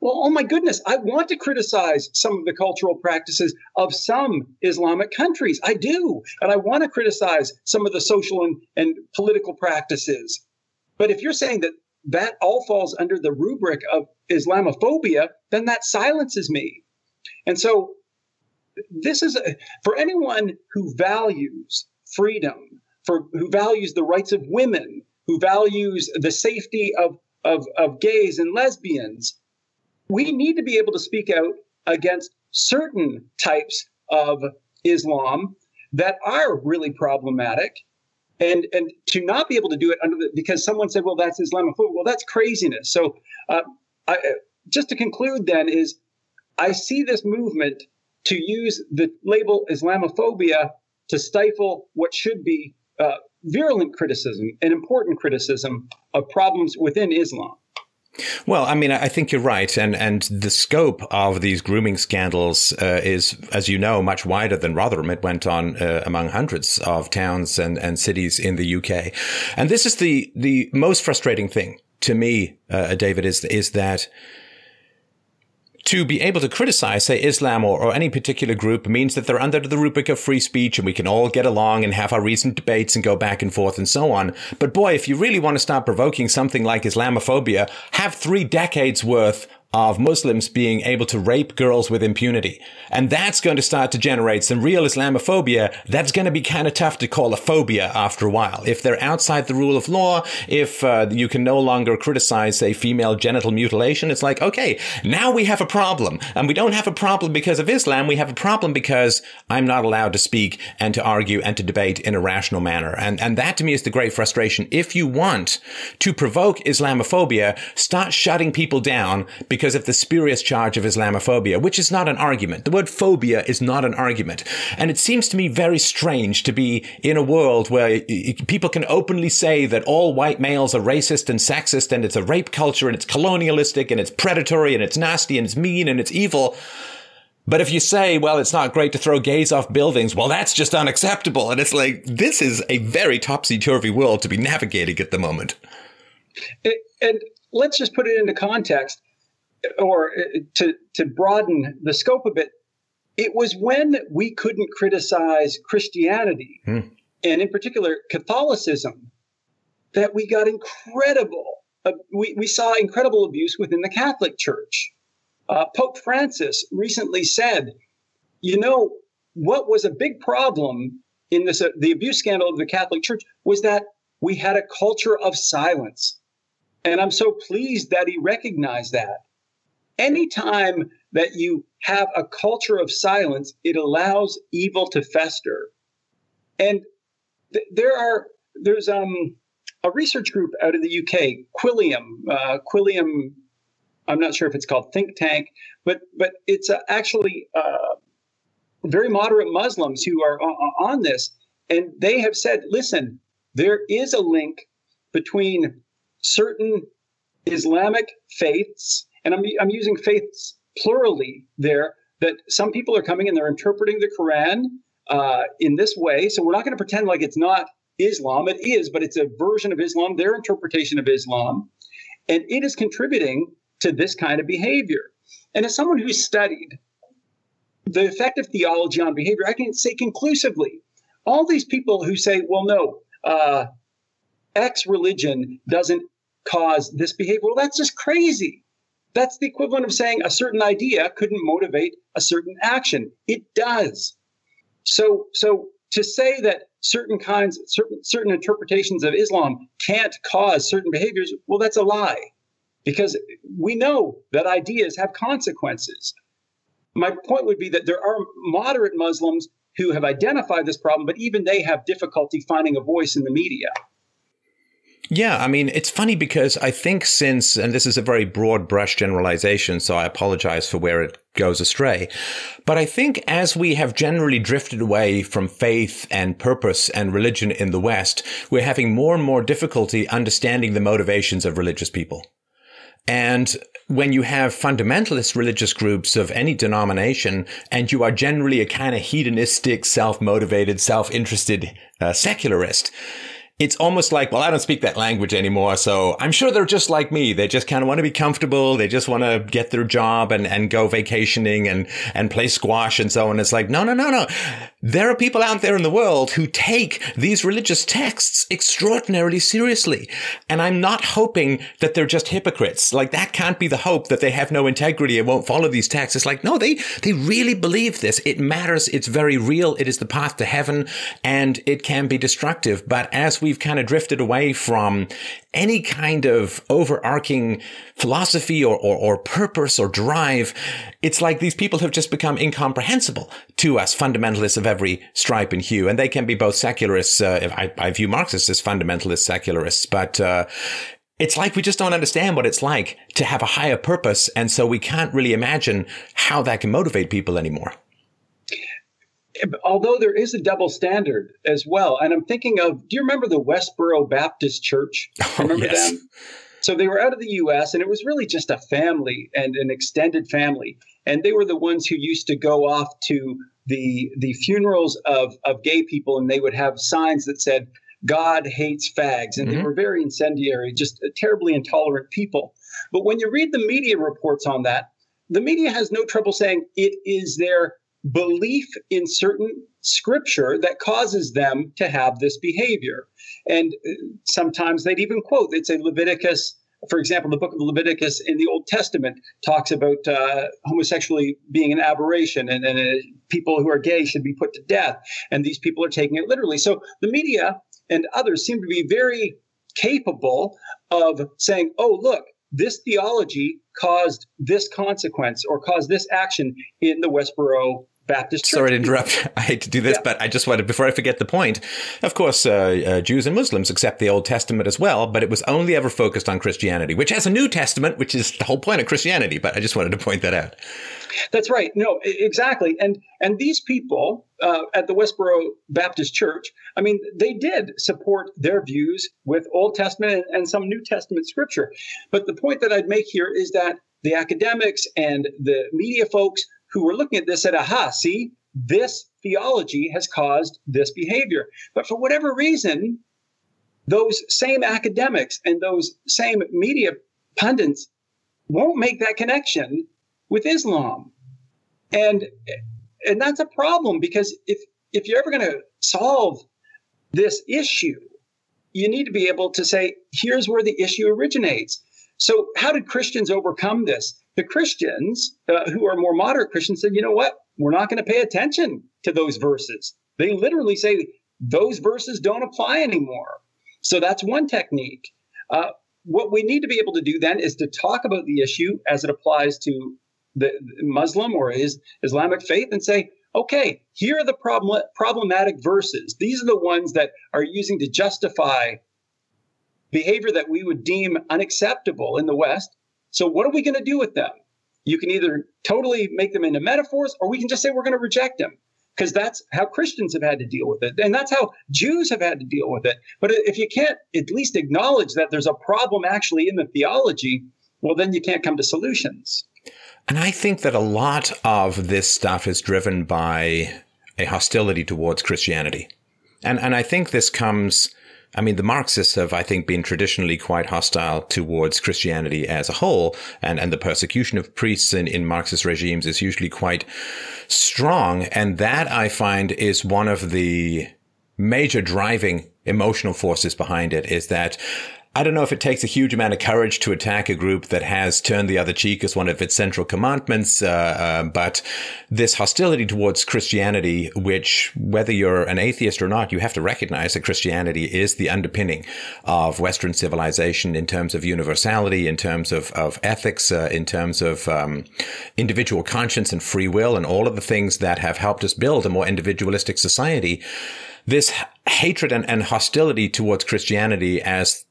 Speaker 2: well, oh my goodness, I want to criticize some of the cultural practices of some Islamic countries. I do. And I want to criticize some of the social and, and political practices. But if you're saying that that all falls under the rubric of Islamophobia, then that silences me. And so, this is a, for anyone who values freedom, for who values the rights of women, who values the safety of, of, of gays and lesbians, we need to be able to speak out against certain types of Islam that are really problematic. And, and to not be able to do it under the, because someone said, well, that's Islamophobia. Well, that's craziness. So, uh, I, just to conclude, then, is I see this movement to use the label Islamophobia to stifle what should be uh, virulent criticism and important criticism of problems within Islam.
Speaker 1: Well, I mean, I think you're right, and and the scope of these grooming scandals uh, is, as you know, much wider than Rotherham. It went on uh, among hundreds of towns and and cities in the UK, and this is the the most frustrating thing to me, uh, David, is is that to be able to criticize, say, Islam or, or, any particular group means that they're under the rubric of free speech and we can all get along and have our recent debates and go back and forth and so on. But boy, if you really want to start provoking something like Islamophobia, have three decades worth of Muslims being able to rape girls with impunity. And that's going to start to generate some real Islamophobia. That's going to be kind of tough to call a phobia after a while. If they're outside the rule of law, if uh, you can no longer criticize, say, female genital mutilation, it's like, okay, now we have a problem. And we don't have a problem because of Islam. We have a problem because I'm not allowed to speak and to argue and to debate in a rational manner. And, and that to me is the great frustration. If you want to provoke Islamophobia, start shutting people down because of the spurious charge of Islamophobia, which is not an argument. The word phobia is not an argument. And it seems to me very strange to be in a world where people can openly say that all white males are racist and sexist and it's a rape culture and it's colonialistic and it's predatory and it's nasty and it's mean and it's evil. But if you say, well, it's not great to throw gays off buildings, well, that's just unacceptable. And it's like, this is a very topsy turvy world to be navigating at the moment.
Speaker 2: And let's just put it into context or uh, to to broaden the scope a bit, it was when we couldn't criticize Christianity, hmm. and in particular Catholicism, that we got incredible. Uh, we, we saw incredible abuse within the Catholic Church. Uh, Pope Francis recently said, "You know what was a big problem in this uh, the abuse scandal of the Catholic Church was that we had a culture of silence." And I'm so pleased that he recognized that anytime that you have a culture of silence, it allows evil to fester. And th- there are there's um a research group out of the UK, Quilliam, uh, Quilliam. I'm not sure if it's called think tank, but but it's uh, actually uh, very moderate Muslims who are on, on this, and they have said, listen, there is a link between certain Islamic faiths and I'm, I'm using faiths plurally there, that some people are coming and they're interpreting the Quran uh, in this way. So we're not going to pretend like it's not Islam. It is, but it's a version of Islam, their interpretation of Islam. And it is contributing to this kind of behavior. And as someone who's studied the effect of theology on behavior, I can say conclusively all these people who say, well, no, uh, X religion doesn't cause this behavior, well, that's just crazy. That's the equivalent of saying a certain idea couldn't motivate a certain action. It does. So, so to say that certain kinds, certain, certain interpretations of Islam can't cause certain behaviors, well, that's a lie because we know that ideas have consequences. My point would be that there are moderate Muslims who have identified this problem, but even they have difficulty finding a voice in the media.
Speaker 1: Yeah, I mean, it's funny because I think since, and this is a very broad brush generalization, so I apologize for where it goes astray. But I think as we have generally drifted away from faith and purpose and religion in the West, we're having more and more difficulty understanding the motivations of religious people. And when you have fundamentalist religious groups of any denomination and you are generally a kind of hedonistic, self-motivated, self-interested uh, secularist, it's almost like, well, I don't speak that language anymore. So I'm sure they're just like me. They just kind of want to be comfortable. They just want to get their job and, and go vacationing and, and play squash and so on. It's like, no, no, no, no. There are people out there in the world who take these religious texts extraordinarily seriously. And I'm not hoping that they're just hypocrites. Like that can't be the hope that they have no integrity and won't follow these texts. It's like, no, they, they really believe this. It matters. It's very real. It is the path to heaven and it can be destructive. But as we've kind of drifted away from any kind of overarching philosophy or, or, or, purpose or drive. It's like these people have just become incomprehensible to us fundamentalists of every stripe and hue. And they can be both secularists. Uh, I, I, view Marxists as fundamentalist secularists, but, uh, it's like we just don't understand what it's like to have a higher purpose. And so we can't really imagine how that can motivate people anymore
Speaker 2: although there is a double standard as well. And I'm thinking of, do you remember the Westboro Baptist Church? Remember
Speaker 1: oh, yes.
Speaker 2: them? So they were out of the US and it was really just a family and an extended family. And they were the ones who used to go off to the the funerals of, of gay people and they would have signs that said, God hates fags. And mm-hmm. they were very incendiary, just terribly intolerant people. But when you read the media reports on that, the media has no trouble saying it is their belief in certain scripture that causes them to have this behavior. And uh, sometimes they'd even quote, they'd say Leviticus, for example, the book of Leviticus in the Old Testament talks about uh, homosexuality being an aberration and, and uh, people who are gay should be put to death. And these people are taking it literally. So the media and others seem to be very capable of saying, oh, look, this theology caused this consequence or caused this action in the Westboro Baptist Church.
Speaker 1: Sorry to interrupt. I hate to do this, yeah. but I just wanted, before I forget the point, of course, uh, uh, Jews and Muslims accept the Old Testament as well, but it was only ever focused on Christianity, which has a New Testament, which is the whole point of Christianity. But I just wanted to point that out.
Speaker 2: That's right. No, exactly. And and these people uh, at the Westboro Baptist Church, I mean, they did support their views with Old Testament and, and some New Testament scripture. But the point that I'd make here is that the academics and the media folks who were looking at this said, aha, see, this theology has caused this behavior. But for whatever reason, those same academics and those same media pundits won't make that connection with Islam. And and that's a problem because if if you're ever going to solve this issue, you need to be able to say, here's where the issue originates. So, how did Christians overcome this? The Christians, uh, who are more moderate Christians, said, you know what? We're not going to pay attention to those verses. They literally say those verses don't apply anymore. So, that's one technique. Uh, what we need to be able to do then is to talk about the issue as it applies to the Muslim or his Islamic faith and say, okay, here are the problem, problematic verses. These are the ones that are using to justify behavior that we would deem unacceptable in the West. So, what are we going to do with them? You can either totally make them into metaphors, or we can just say we're going to reject them because that's how Christians have had to deal with it. And that's how Jews have had to deal with it. But if you can't at least acknowledge that there's a problem actually in the theology, well, then you can't come to solutions.
Speaker 1: And I think that a lot of this stuff is driven by a hostility towards Christianity. And, and I think this comes I mean, the Marxists have, I think, been traditionally quite hostile towards Christianity as a whole, and, and the persecution of priests in, in Marxist regimes is usually quite strong. And that I find is one of the major driving emotional forces behind it is that I don't know if it takes a huge amount of courage to attack a group that has turned the other cheek as one of its central commandments, uh, uh, but this hostility towards Christianity, which whether you're an atheist or not, you have to recognize that Christianity is the underpinning of Western civilization in terms of universality, in terms of, of ethics, uh, in terms of um, individual conscience and free will, and all of the things that have helped us build a more individualistic society. This hatred and, and hostility towards Christianity as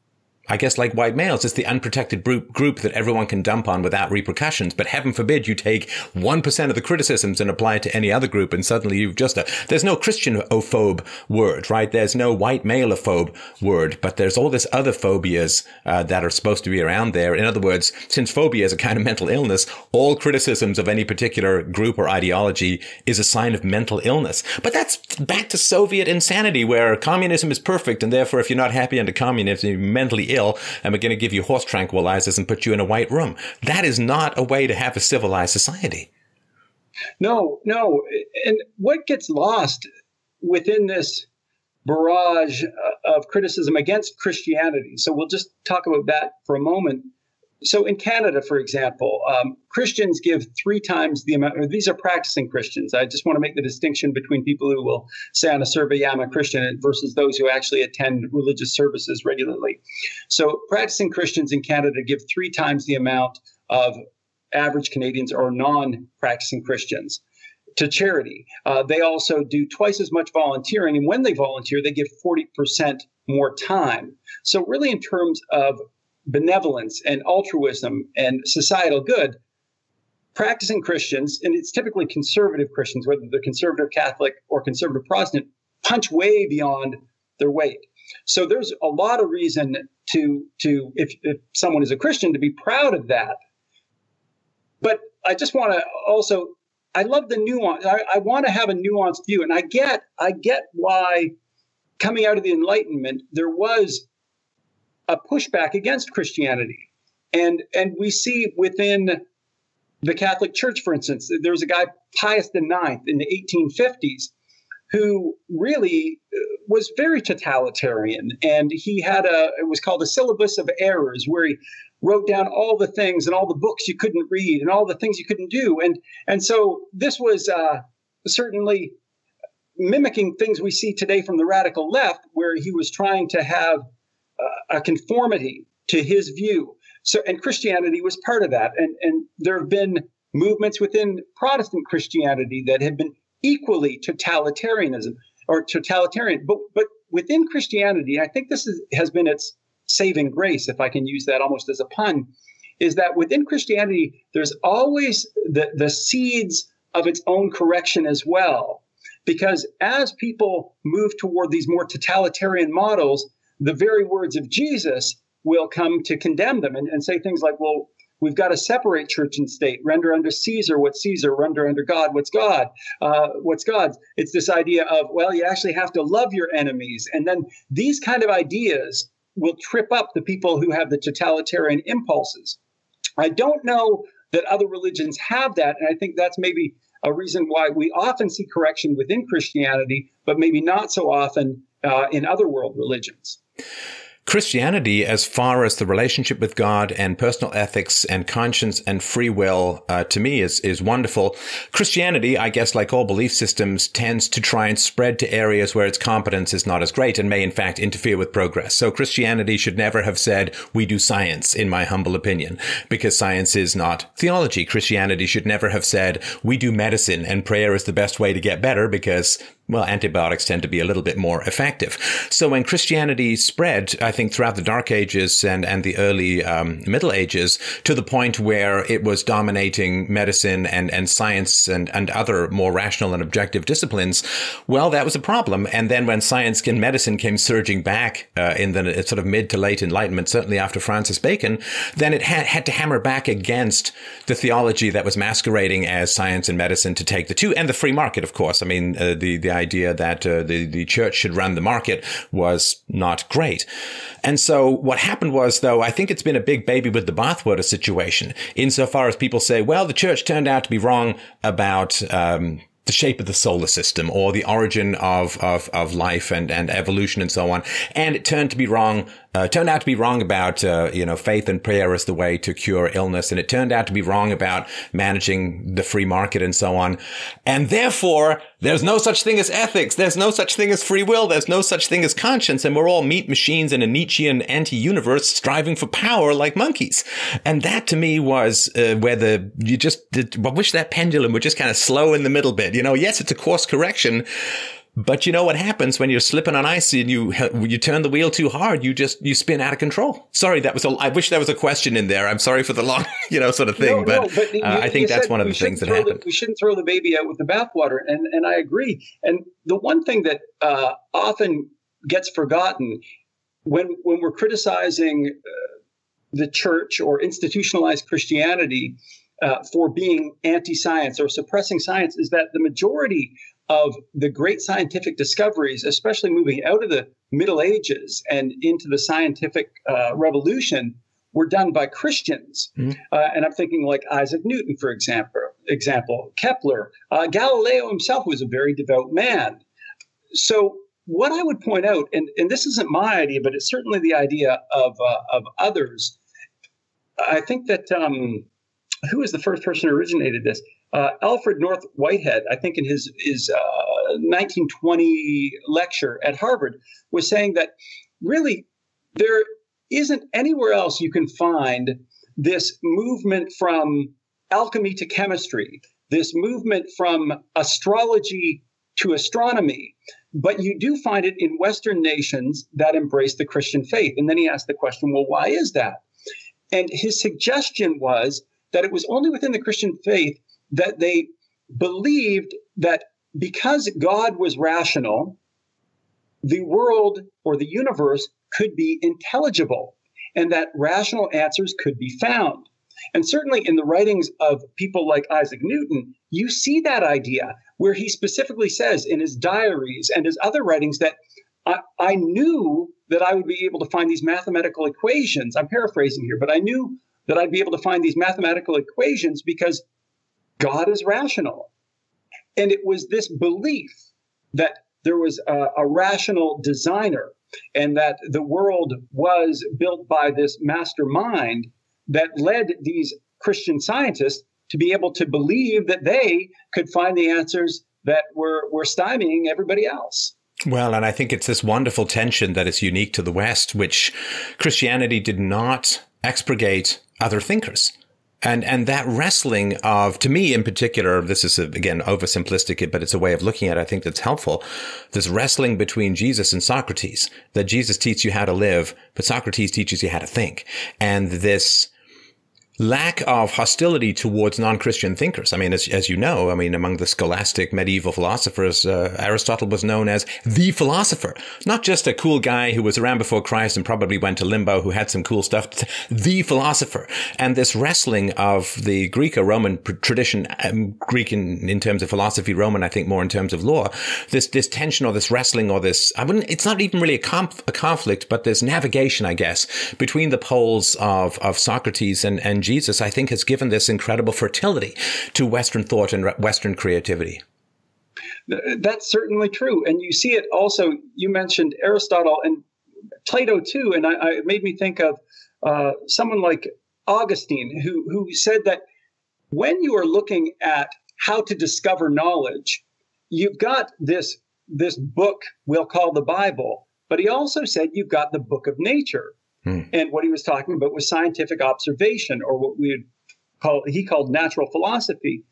Speaker 1: I guess like white males, it's the unprotected group, group that everyone can dump on without repercussions. But heaven forbid you take 1% of the criticisms and apply it to any other group. And suddenly you've just, a, there's no Christianophobe word, right? There's no white maleophobe word, but there's all this other phobias uh, that are supposed to be around there. In other words, since phobia is a kind of mental illness, all criticisms of any particular group or ideology is a sign of mental illness. But that's back to Soviet insanity where communism is perfect. And therefore, if you're not happy under communism, you're mentally ill ill and we're going to give you horse tranquilizers and put you in a white room. That is not a way to have a civilized society.
Speaker 2: No, no. And what gets lost within this barrage uh, of criticism against Christianity? So we'll just talk about that for a moment so in Canada, for example, um, Christians give three times the amount. these are practicing Christians. I just want to make the distinction between people who will say on a survey, "Yeah, I'm a Christian," versus those who actually attend religious services regularly. So practicing Christians in Canada give three times the amount of average Canadians or non-practicing Christians to charity. Uh, they also do twice as much volunteering, and when they volunteer, they give 40% more time. So, really, in terms of benevolence and altruism and societal good, practicing Christians, and it's typically conservative Christians, whether they're conservative Catholic or conservative Protestant, punch way beyond their weight. So there's a lot of reason to to if, if someone is a Christian to be proud of that. But I just want to also I love the nuance. I, I want to have a nuanced view, and I get I get why coming out of the Enlightenment there was a pushback against Christianity. And, and we see within the Catholic Church, for instance, there was a guy, Pius IX, in the 1850s, who really uh, was very totalitarian. And he had a, it was called a syllabus of errors, where he wrote down all the things and all the books you couldn't read and all the things you couldn't do. And, and so this was uh, certainly mimicking things we see today from the radical left, where he was trying to have a conformity to his view. So, and Christianity was part of that. And, and there have been movements within Protestant Christianity that have been equally totalitarianism or totalitarian. But, but within Christianity, I think this is, has been its saving grace, if I can use that almost as a pun, is that within Christianity, there's always the, the seeds of its own correction as well. Because as people move toward these more totalitarian models, the very words of Jesus will come to condemn them and, and say things like, well, we've got to separate church and state, render under Caesar what's Caesar, render under God what's God, uh, what's God's. It's this idea of, well, you actually have to love your enemies. And then these kind of ideas will trip up the people who have the totalitarian impulses. I don't know that other religions have that. And I think that's maybe a reason why we often see correction within Christianity, but maybe not so often uh, in other world religions.
Speaker 1: Christianity, as far as the relationship with God and personal ethics and conscience and free will, uh, to me is is wonderful. Christianity, I guess, like all belief systems, tends to try and spread to areas where its competence is not as great and may, in fact, interfere with progress. So Christianity should never have said we do science, in my humble opinion, because science is not theology. Christianity should never have said we do medicine and prayer is the best way to get better because well, antibiotics tend to be a little bit more effective. So when Christianity spread, I think throughout the Dark Ages and, and the early um, Middle Ages to the point where it was dominating medicine and, and science and, and other more rational and objective disciplines, well, that was a problem. And then when science and medicine came surging back uh, in the sort of mid to late Enlightenment, certainly after Francis Bacon, then it had, had to hammer back against the theology that was masquerading as science and medicine to take the two and the free market, of course. I mean, uh, the, the idea that uh, the, the church should run the market was not great. And so what happened was, though, I think it's been a big baby with the bathwater situation insofar as people say, well, the church turned out to be wrong about, um, the shape of the solar system or the origin of, of, of life and, and evolution and so on. And it turned to be wrong, uh, turned out to be wrong about, uh, you know, faith and prayer as the way to cure illness. And it turned out to be wrong about managing the free market and so on. And therefore, there's no such thing as ethics. There's no such thing as free will. There's no such thing as conscience. And we're all meat machines in a Nietzschean anti-universe striving for power like monkeys. And that to me was uh, where the, you just, did, I wish that pendulum would just kind of slow in the middle bit. You know, yes, it's a course correction, but you know what happens when you're slipping on ice and you you turn the wheel too hard? You just you spin out of control. Sorry, that was a. I wish there was a question in there. I'm sorry for the long, you know, sort of thing. No, but, no, but you, uh, I think that's one of the things that happened.
Speaker 2: The, we shouldn't throw the baby out with the bathwater, and and I agree. And the one thing that uh, often gets forgotten when when we're criticizing uh, the church or institutionalized Christianity uh, for being anti-science or suppressing science is that the majority of the great scientific discoveries, especially moving out of the Middle Ages and into the scientific uh, revolution, were done by Christians. Mm-hmm. Uh, and I'm thinking like Isaac Newton, for example, example Kepler, uh, Galileo himself was a very devout man. So what I would point out, and, and this isn't my idea, but it's certainly the idea of, uh, of others. I think that um, who was the first person who originated this? Uh, Alfred North Whitehead, I think in his his uh, 1920 lecture at Harvard, was saying that really there isn't anywhere else you can find this movement from alchemy to chemistry, this movement from astrology to astronomy, but you do find it in Western nations that embrace the Christian faith. And then he asked the question, well, why is that? And his suggestion was that it was only within the Christian faith that they believed that because God was rational, the world or the universe could be intelligible and that rational answers could be found. And certainly in the writings of people like Isaac Newton, you see that idea where he specifically says in his diaries and his other writings that I, I knew that I would be able to find these mathematical equations. I'm paraphrasing here, but I knew that I'd be able to find these mathematical equations because God is rational. And it was this belief that there was a, a rational designer and that the world was built by this mastermind that led these Christian scientists to be able to believe that they could find the answers that were, were stymieing everybody else.
Speaker 1: Well, and I think it's this wonderful tension that is unique to the West, which Christianity did not expurgate other thinkers. And, and that wrestling of, to me in particular, this is a, again oversimplistic, but it's a way of looking at it. I think that's helpful. This wrestling between Jesus and Socrates, that Jesus teaches you how to live, but Socrates teaches you how to think. And this, lack of hostility towards non-Christian thinkers. I mean, as, as you know, I mean, among the scholastic medieval philosophers, uh, Aristotle was known as the philosopher, not just a cool guy who was around before Christ and probably went to limbo who had some cool stuff, the philosopher. And this wrestling of the Greco-Roman tradition, um, Greek in, in terms of philosophy, Roman, I think more in terms of law, this, this tension or this wrestling or this, I wouldn't, it's not even really a, a conflict, but this navigation, I guess, between the poles of, of Socrates and, and Jesus, I think has given this incredible fertility to Western thought and Western creativity.
Speaker 2: That's certainly true. And you see it also, you mentioned Aristotle and Plato too. And I, I it made me think of uh, someone like Augustine, who, who said that when you are looking at how to discover knowledge, you've got this, this book we'll call the Bible, but he also said you've got the book of nature. Hmm. And what he was talking about was scientific observation, or what we would call he called natural philosophy.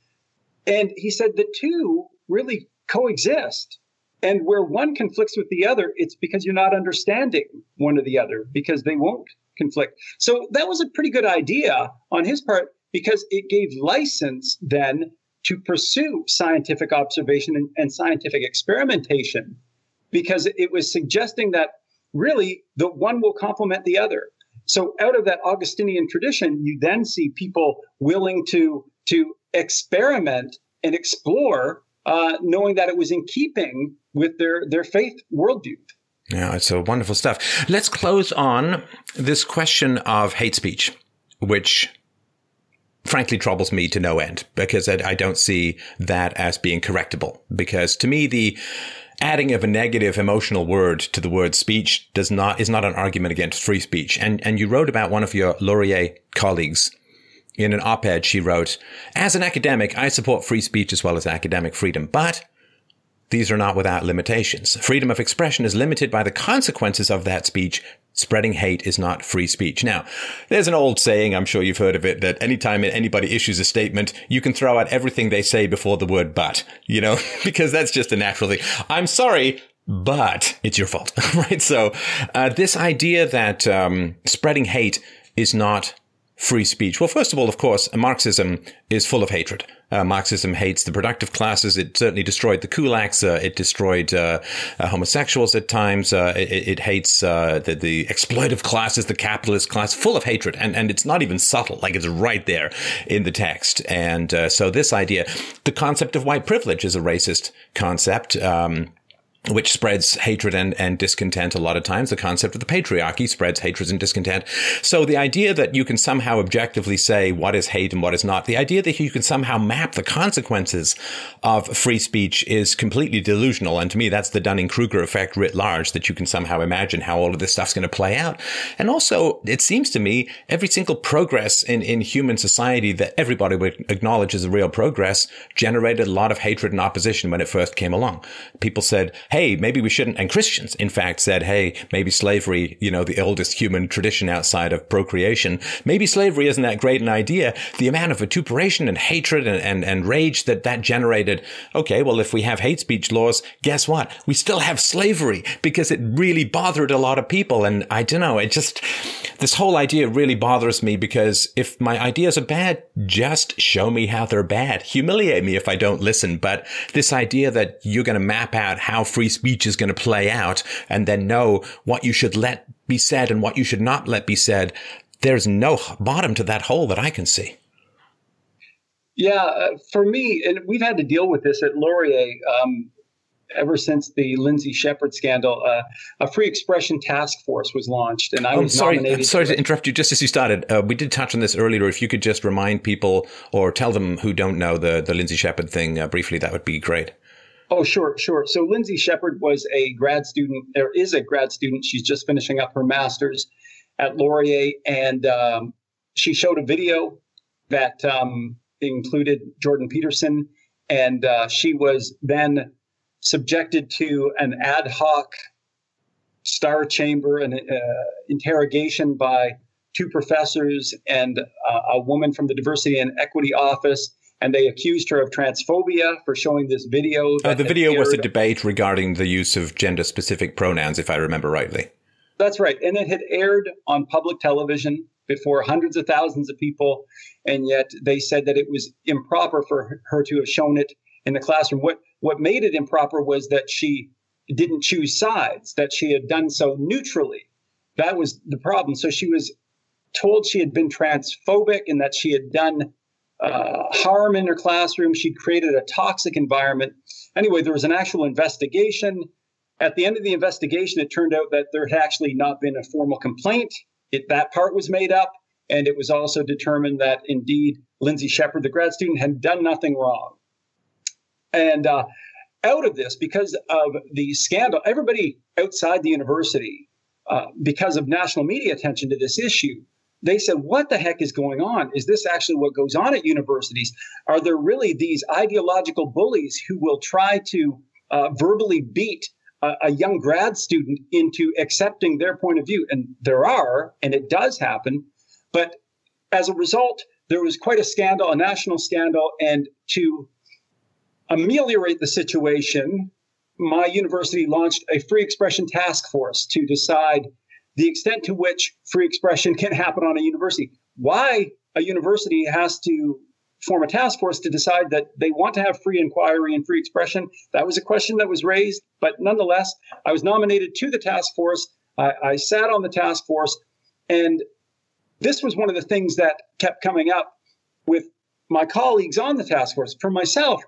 Speaker 2: And he said the two really coexist. And where one conflicts with the other, it's because you're not understanding one or the other, because they won't conflict. So that was a pretty good idea on his part because it gave license then to pursue scientific observation and, and scientific experimentation because it was suggesting that really the one will complement the other. So out of that Augustinian tradition, you then see people willing to to experiment and explore, uh, knowing that it was in keeping with their their faith worldview.
Speaker 1: Yeah, it's so wonderful stuff. Let's close on this question of hate speech, which frankly troubles me to no end because I, I don't see that as being correctable. Because to me, the adding of a negative emotional word to the word speech does not is not an argument against free speech. And and you wrote about one of your Laurier colleagues in an op-ed. She wrote, "As an academic, I support free speech as well as academic freedom, but." These are not without limitations. Freedom of expression is limited by the consequences of that speech Spreading hate is not free speech. Now, there's an old saying, I'm sure you've heard of it, that anytime anybody issues a statement, you can throw out everything they say before the word but, you know, because that's just a natural thing. I'm sorry, but it's your fault, right? So, uh, this idea that um, spreading hate is not free speech. Well, first of all, of course, Marxism is full of hatred. Uh, Marxism hates the productive classes. It certainly destroyed the kulaks. Uh, it destroyed uh, uh homosexuals at times. Uh, it, it, hates uh, the, the, exploitive classes, the capitalist class, full of hatred. And, and it's not even subtle. Like it's right there in the text. And so this idea, the concept of white privilege is a racist concept. Um, which spreads hatred and, and discontent a lot of times. The concept of the patriarchy spreads hatred and discontent. So the idea that you can somehow objectively say what is hate and what is not, the idea that you can somehow map the consequences of free speech is completely delusional. And to me, that's the Dunning-Kruger effect writ large, that you can somehow imagine how all of this stuff's going to play out. And also, it seems to me every single progress in, in human society that everybody would acknowledge as a real progress generated a lot of hatred and opposition when it first came along. People said, hey, maybe we shouldn't. And Christians, in fact, said, hey, maybe slavery, you know, the oldest human tradition outside of procreation, maybe slavery isn't that great an idea. The amount of vituperation and hatred and, and, and rage that that generated. Okay, well, if we have hate speech laws, guess what? We still have slavery because it really bothered a lot of people. And I don't know, it just, this whole idea really bothers me because if my ideas are bad, just show me how they're bad. Humiliate me if I don't listen. But this idea that you're going to map out how free free speech is going to play out and then know what you should let be said and what you should not let be said. There's no bottom to that hole that I can see.
Speaker 2: Yeah, uh, for me, and we've had to deal with this at Laurier um, ever since the Lindsay Shepherd scandal. Uh, a free expression task force was launched, and I oh, was
Speaker 1: sorry,
Speaker 2: nominated.
Speaker 1: Sorry to, to interrupt you. Just as you started, uh, we did touch on this earlier. If you could just remind people or tell them who don't know the the Lindsay Shepherd thing uh, briefly, that would be great.
Speaker 2: Oh, sure, sure. So Lindsay Shepherd was a grad student, or is a grad student. She's just finishing up her master's at Laurier, and um, she showed a video that um, included Jordan Peterson, and uh, she was then subjected to an ad hoc star chamber and uh, interrogation by two professors and uh, a woman from the diversity and equity office and they accused her of transphobia for showing this video.
Speaker 1: Uh, the video was a debate regarding the use of gender specific pronouns, if I remember rightly.
Speaker 2: That's right. And it had aired on public television before hundreds of thousands of people. And yet they said that it was improper for her to have shown it in the classroom. What, what made it improper was that she didn't choose sides, that she had done so neutrally. That was the problem. So she was told she had been transphobic and that she had done uh, harm in her classroom. She created a toxic environment. Anyway, there was an actual investigation. At the end of the investigation, it turned out that there had actually not been a formal complaint. It, that part was made up. And it was also determined that indeed Lindsay Shepherd, the grad student, had done nothing wrong. And uh, out of this, because of the scandal, everybody outside the university, uh, because of national media attention to this issue, they said, What the heck is going on? Is this actually what goes on at universities? Are there really these ideological bullies who will try to uh, verbally beat a, a young grad student into accepting their point of view? And there are, and it does happen. But as a result, there was quite a scandal, a national scandal. And to ameliorate the situation, my university launched a free expression task force to decide the extent to which free expression can happen on a university. Why a university has to form a task force to decide that they want to have free inquiry and free expression. That was a question that was raised, but nonetheless, I was nominated to the task force. I, I sat on the task force, and this was one of the things that kept coming up with my colleagues on the task force. For myself,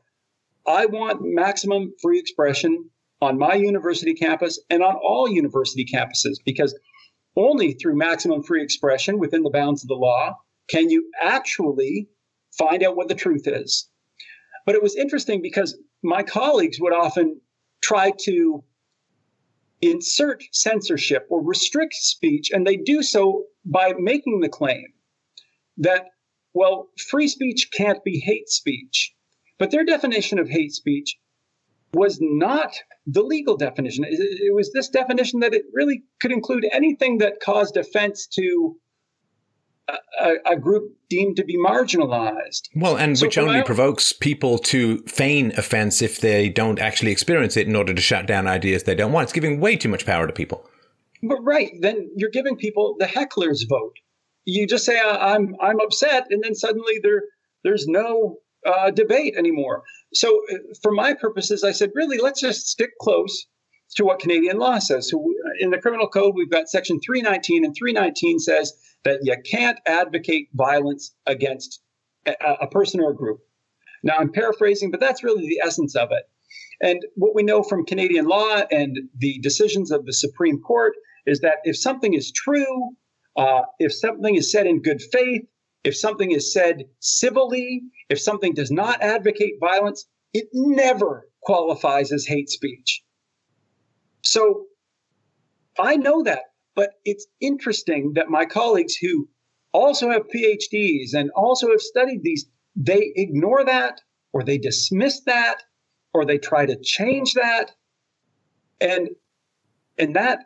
Speaker 2: I want maximum free expression on my university campus and on all university campuses because only through maximum free expression within the bounds of the law can you actually find out what the truth is. But it was interesting because my colleagues would often try to insert censorship or restrict speech, and they do so by making the claim that, well, free speech can't be hate speech. But their definition of hate speech was not the legal definition. It, was this definition that it really could include anything that caused offense to a, a, group deemed to be marginalized.
Speaker 1: Well, and so which only provokes people to feign offense if they don't actually experience it in order to shut down ideas they don't want. It's giving way too much power to people.
Speaker 2: But right, then you're giving people the heckler's vote. You just say I'm I'm upset, and then suddenly there there's no uh, debate anymore. So, uh, for my purposes, I said, really, let's just stick close to what Canadian law says. So, in the criminal code, we've got section 319, and 319 says that you can't advocate violence against a, a person or a group. Now, I'm paraphrasing, but that's really the essence of it. And what we know from Canadian law and the decisions of the Supreme Court is that if something is true, uh, if something is said in good faith, if something is said civilly, if something does not advocate violence, it never qualifies as hate speech. So I know that, but it's interesting that my colleagues who also have PhDs and also have studied these, they ignore that or they dismiss that or they try to change that. And and that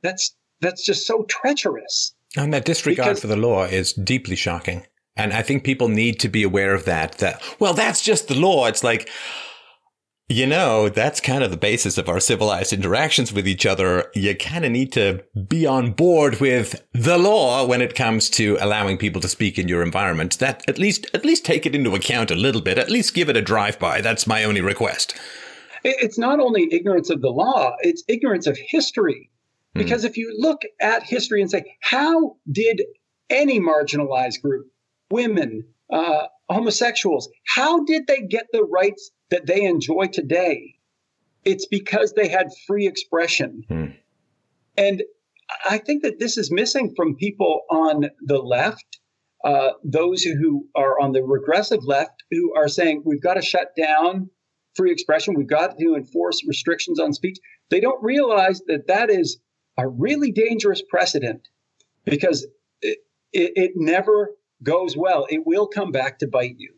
Speaker 2: that's that's just so treacherous.
Speaker 1: And that disregard because, for the law is deeply shocking. And I think people need to be aware of that, that, well, that's just the law. It's like, you know, that's kind of the basis of our civilized interactions with each other. You kind of need to be on board with the law when it comes to allowing people to speak in your environment. That at least, at least take it into account a little bit. At least give it a drive by. That's my only request.
Speaker 2: It's not only ignorance of the law, it's ignorance of history. Hmm. Because if you look at history and say, how did any marginalized group, women, uh, homosexuals, how did they get the rights that they enjoy today? It's because they had free expression. Hmm. And I think that this is missing from people on the left, uh, those who are on the regressive left, who are saying we've got to shut down free expression, we've got to enforce restrictions on speech. They don't realize that that is a really dangerous precedent because it, it, it never goes well. It will come back to bite you.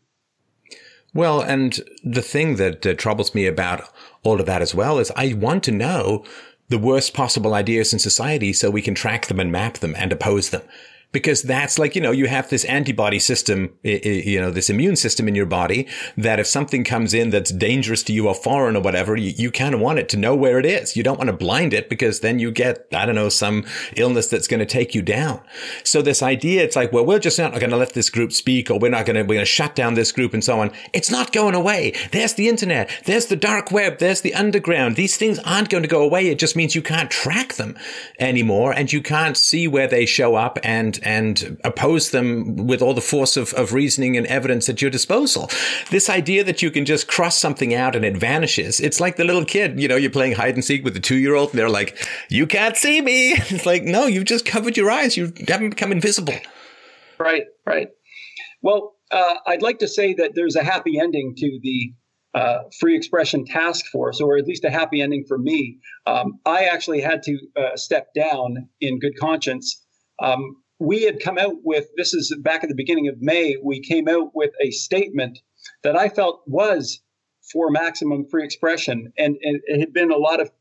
Speaker 1: Well, and the thing that uh, troubles me about all of that as well is I want to know the worst possible ideas in society so we can track them and map them and oppose them because that's like, you know, you have this antibody system, you know, this immune system in your body that if something comes in that's dangerous to you or foreign or whatever, you, you kind of want it to know where it is. You don't want to blind it because then you get, I don't know, some illness that's going to take you down. So this idea, it's like, well, we're just not going to let this group speak or we're not going to, we're going to shut down this group and so on. It's not going away. There's the internet. There's the dark web. There's the underground. These things aren't going to go away. It just means you can't track them anymore and you can't see where they show up and and oppose them with all the force of, of reasoning and evidence at your disposal. This idea that you can just cross something out and it vanishes. It's like the little kid, you know, you're playing hide and seek with the two year old and they're like, you can't see me. It's like, no, you've just covered your eyes. You haven't become invisible.
Speaker 2: Right, right. Well, uh, I'd like to say that there's a happy ending to the uh, free expression task force, or at least a happy ending for me. Um, I actually had to uh, step down in good conscience. Um, we had come out with this is back at the beginning of May, we came out with a statement that I felt was for maximum free expression. And, and it had been a lot of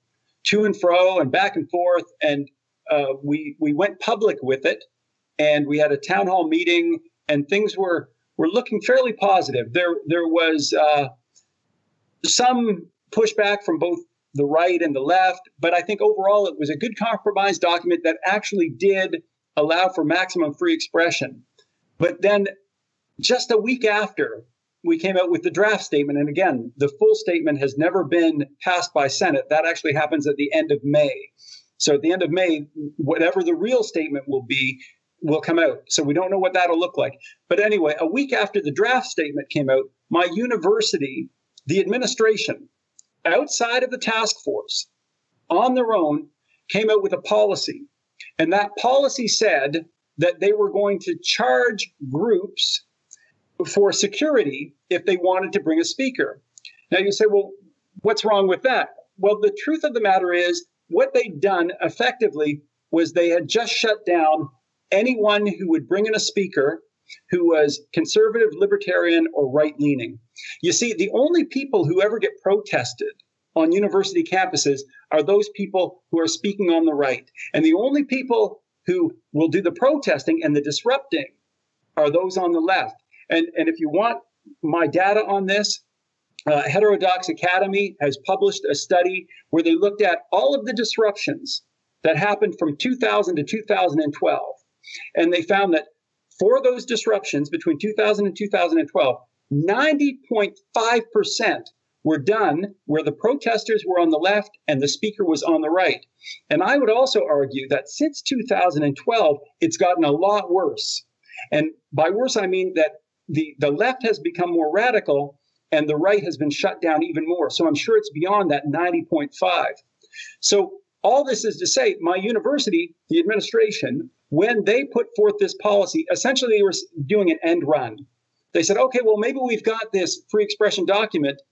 Speaker 2: to and fro and back and forth. And uh, we, we went public with it and we had a town hall meeting and things were, were looking fairly positive. There, there was uh, some pushback from both the right and the left, but I think overall it was a good compromise document that actually did allow for maximum free expression. But then just a week after, we came out with the draft statement. And again, the full statement has never been passed by Senate. That actually happens at the end of May. So at the end of May, whatever the real statement will be, will come out. So we don't know what that'll look like. But anyway, a week after the draft statement came out, my university, the administration, outside of the task force, on their own, came out with a policy and that policy said that they were going to charge groups for security if they wanted to bring a speaker. Now you say, well, what's wrong with that? Well, the truth of the matter is, what they'd done effectively was they had just shut down anyone who would bring in a speaker who was conservative, libertarian, or right leaning. You see, the only people who ever get protested on university campuses are those people who are speaking on the right. And the only people who will do the protesting and the disrupting are those on the left. And, and if you want my data on this, uh, Heterodox Academy has published a study where they looked at all of the disruptions that happened from 2000 to 2012. And they found that for those disruptions between 2000 and 2012, 90.5% were done where the protesters were on the left and the speaker was on the right. And I would also argue that since 2012, it's gotten a lot worse. And by worse, I mean that the, the left has become more radical and the right has been shut down even more. So I'm sure it's beyond that 90.5. So all this is to say, my university, the administration, when they put forth this policy, essentially they were doing an end run. They said, okay, well, maybe we've got this free expression document,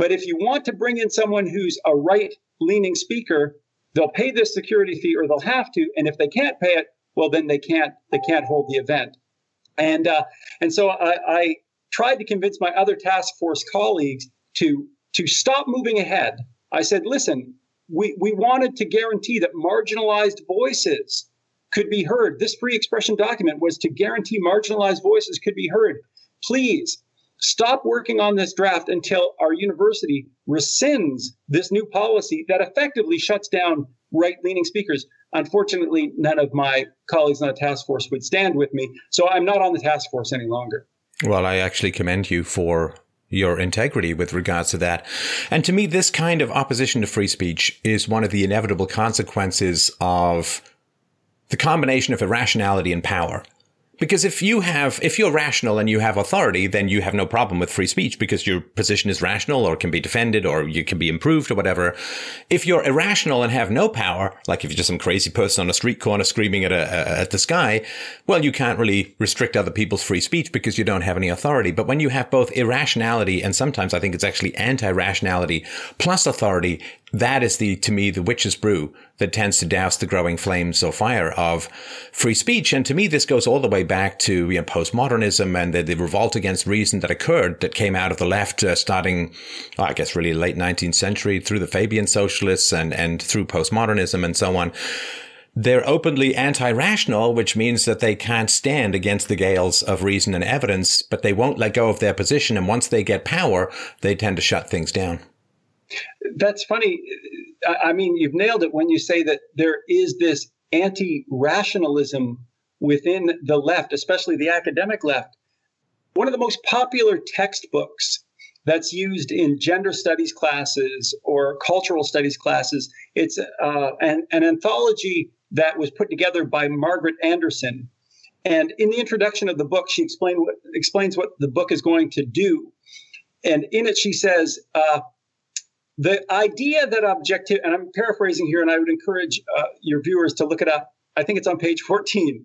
Speaker 2: but if you want to bring in someone who's a right leaning speaker, they'll pay this security fee or they'll have to. And if they can't pay it, well, then they can't they can't hold the event. And uh, and so I, I tried to convince my other task force colleagues to to stop moving ahead. I said, listen, we, we wanted to guarantee that marginalized voices could be heard. This free expression document was to guarantee marginalized voices could be heard. Please stop working on this draft until our university rescinds this new policy that effectively shuts down right leaning speakers. Unfortunately, none of my colleagues on the task force would stand with me, so I'm not on the task force any longer.
Speaker 1: Well, I actually commend you for your integrity with regards to that. And to me, this kind of opposition to free speech is one of the inevitable consequences of the combination of irrationality and power. Because if you have, if you're rational and you have authority, then you have no problem with free speech because your position is rational or can be defended or you can be improved or whatever. If you're irrational and have no power, like if you're just some crazy person on a street corner screaming at a, at the sky, well, you can't really restrict other people's free speech because you don't have any authority. But when you have both irrationality and sometimes I think it's actually anti-rationality plus authority, that is the, to me, the witch's brew that tends to douse the growing flames or fire of free speech. And to me, this goes all the way back to you know, postmodernism and the, the, revolt against reason that occurred that came out of the left, uh, starting, oh, I guess, really late 19th century through the Fabian socialists and, and through postmodernism and so on. They're openly anti-rational, which means that they can't stand against the gales of reason and evidence, but they won't let go of their position. And once they get power, they tend to shut things down.
Speaker 2: That's funny. I mean, you've nailed it when you say that there is this anti rationalism within the left, especially the academic left. One of the most popular textbooks that's used in gender studies classes or cultural studies classes, it's uh, an, an anthology that was put together by Margaret Andersen. And in the introduction of the book, she what, explains what the book is going to do. And in it, she says, uh, the idea that objective, and I'm paraphrasing here, and I would encourage uh, your viewers to look it up. I think it's on page 14.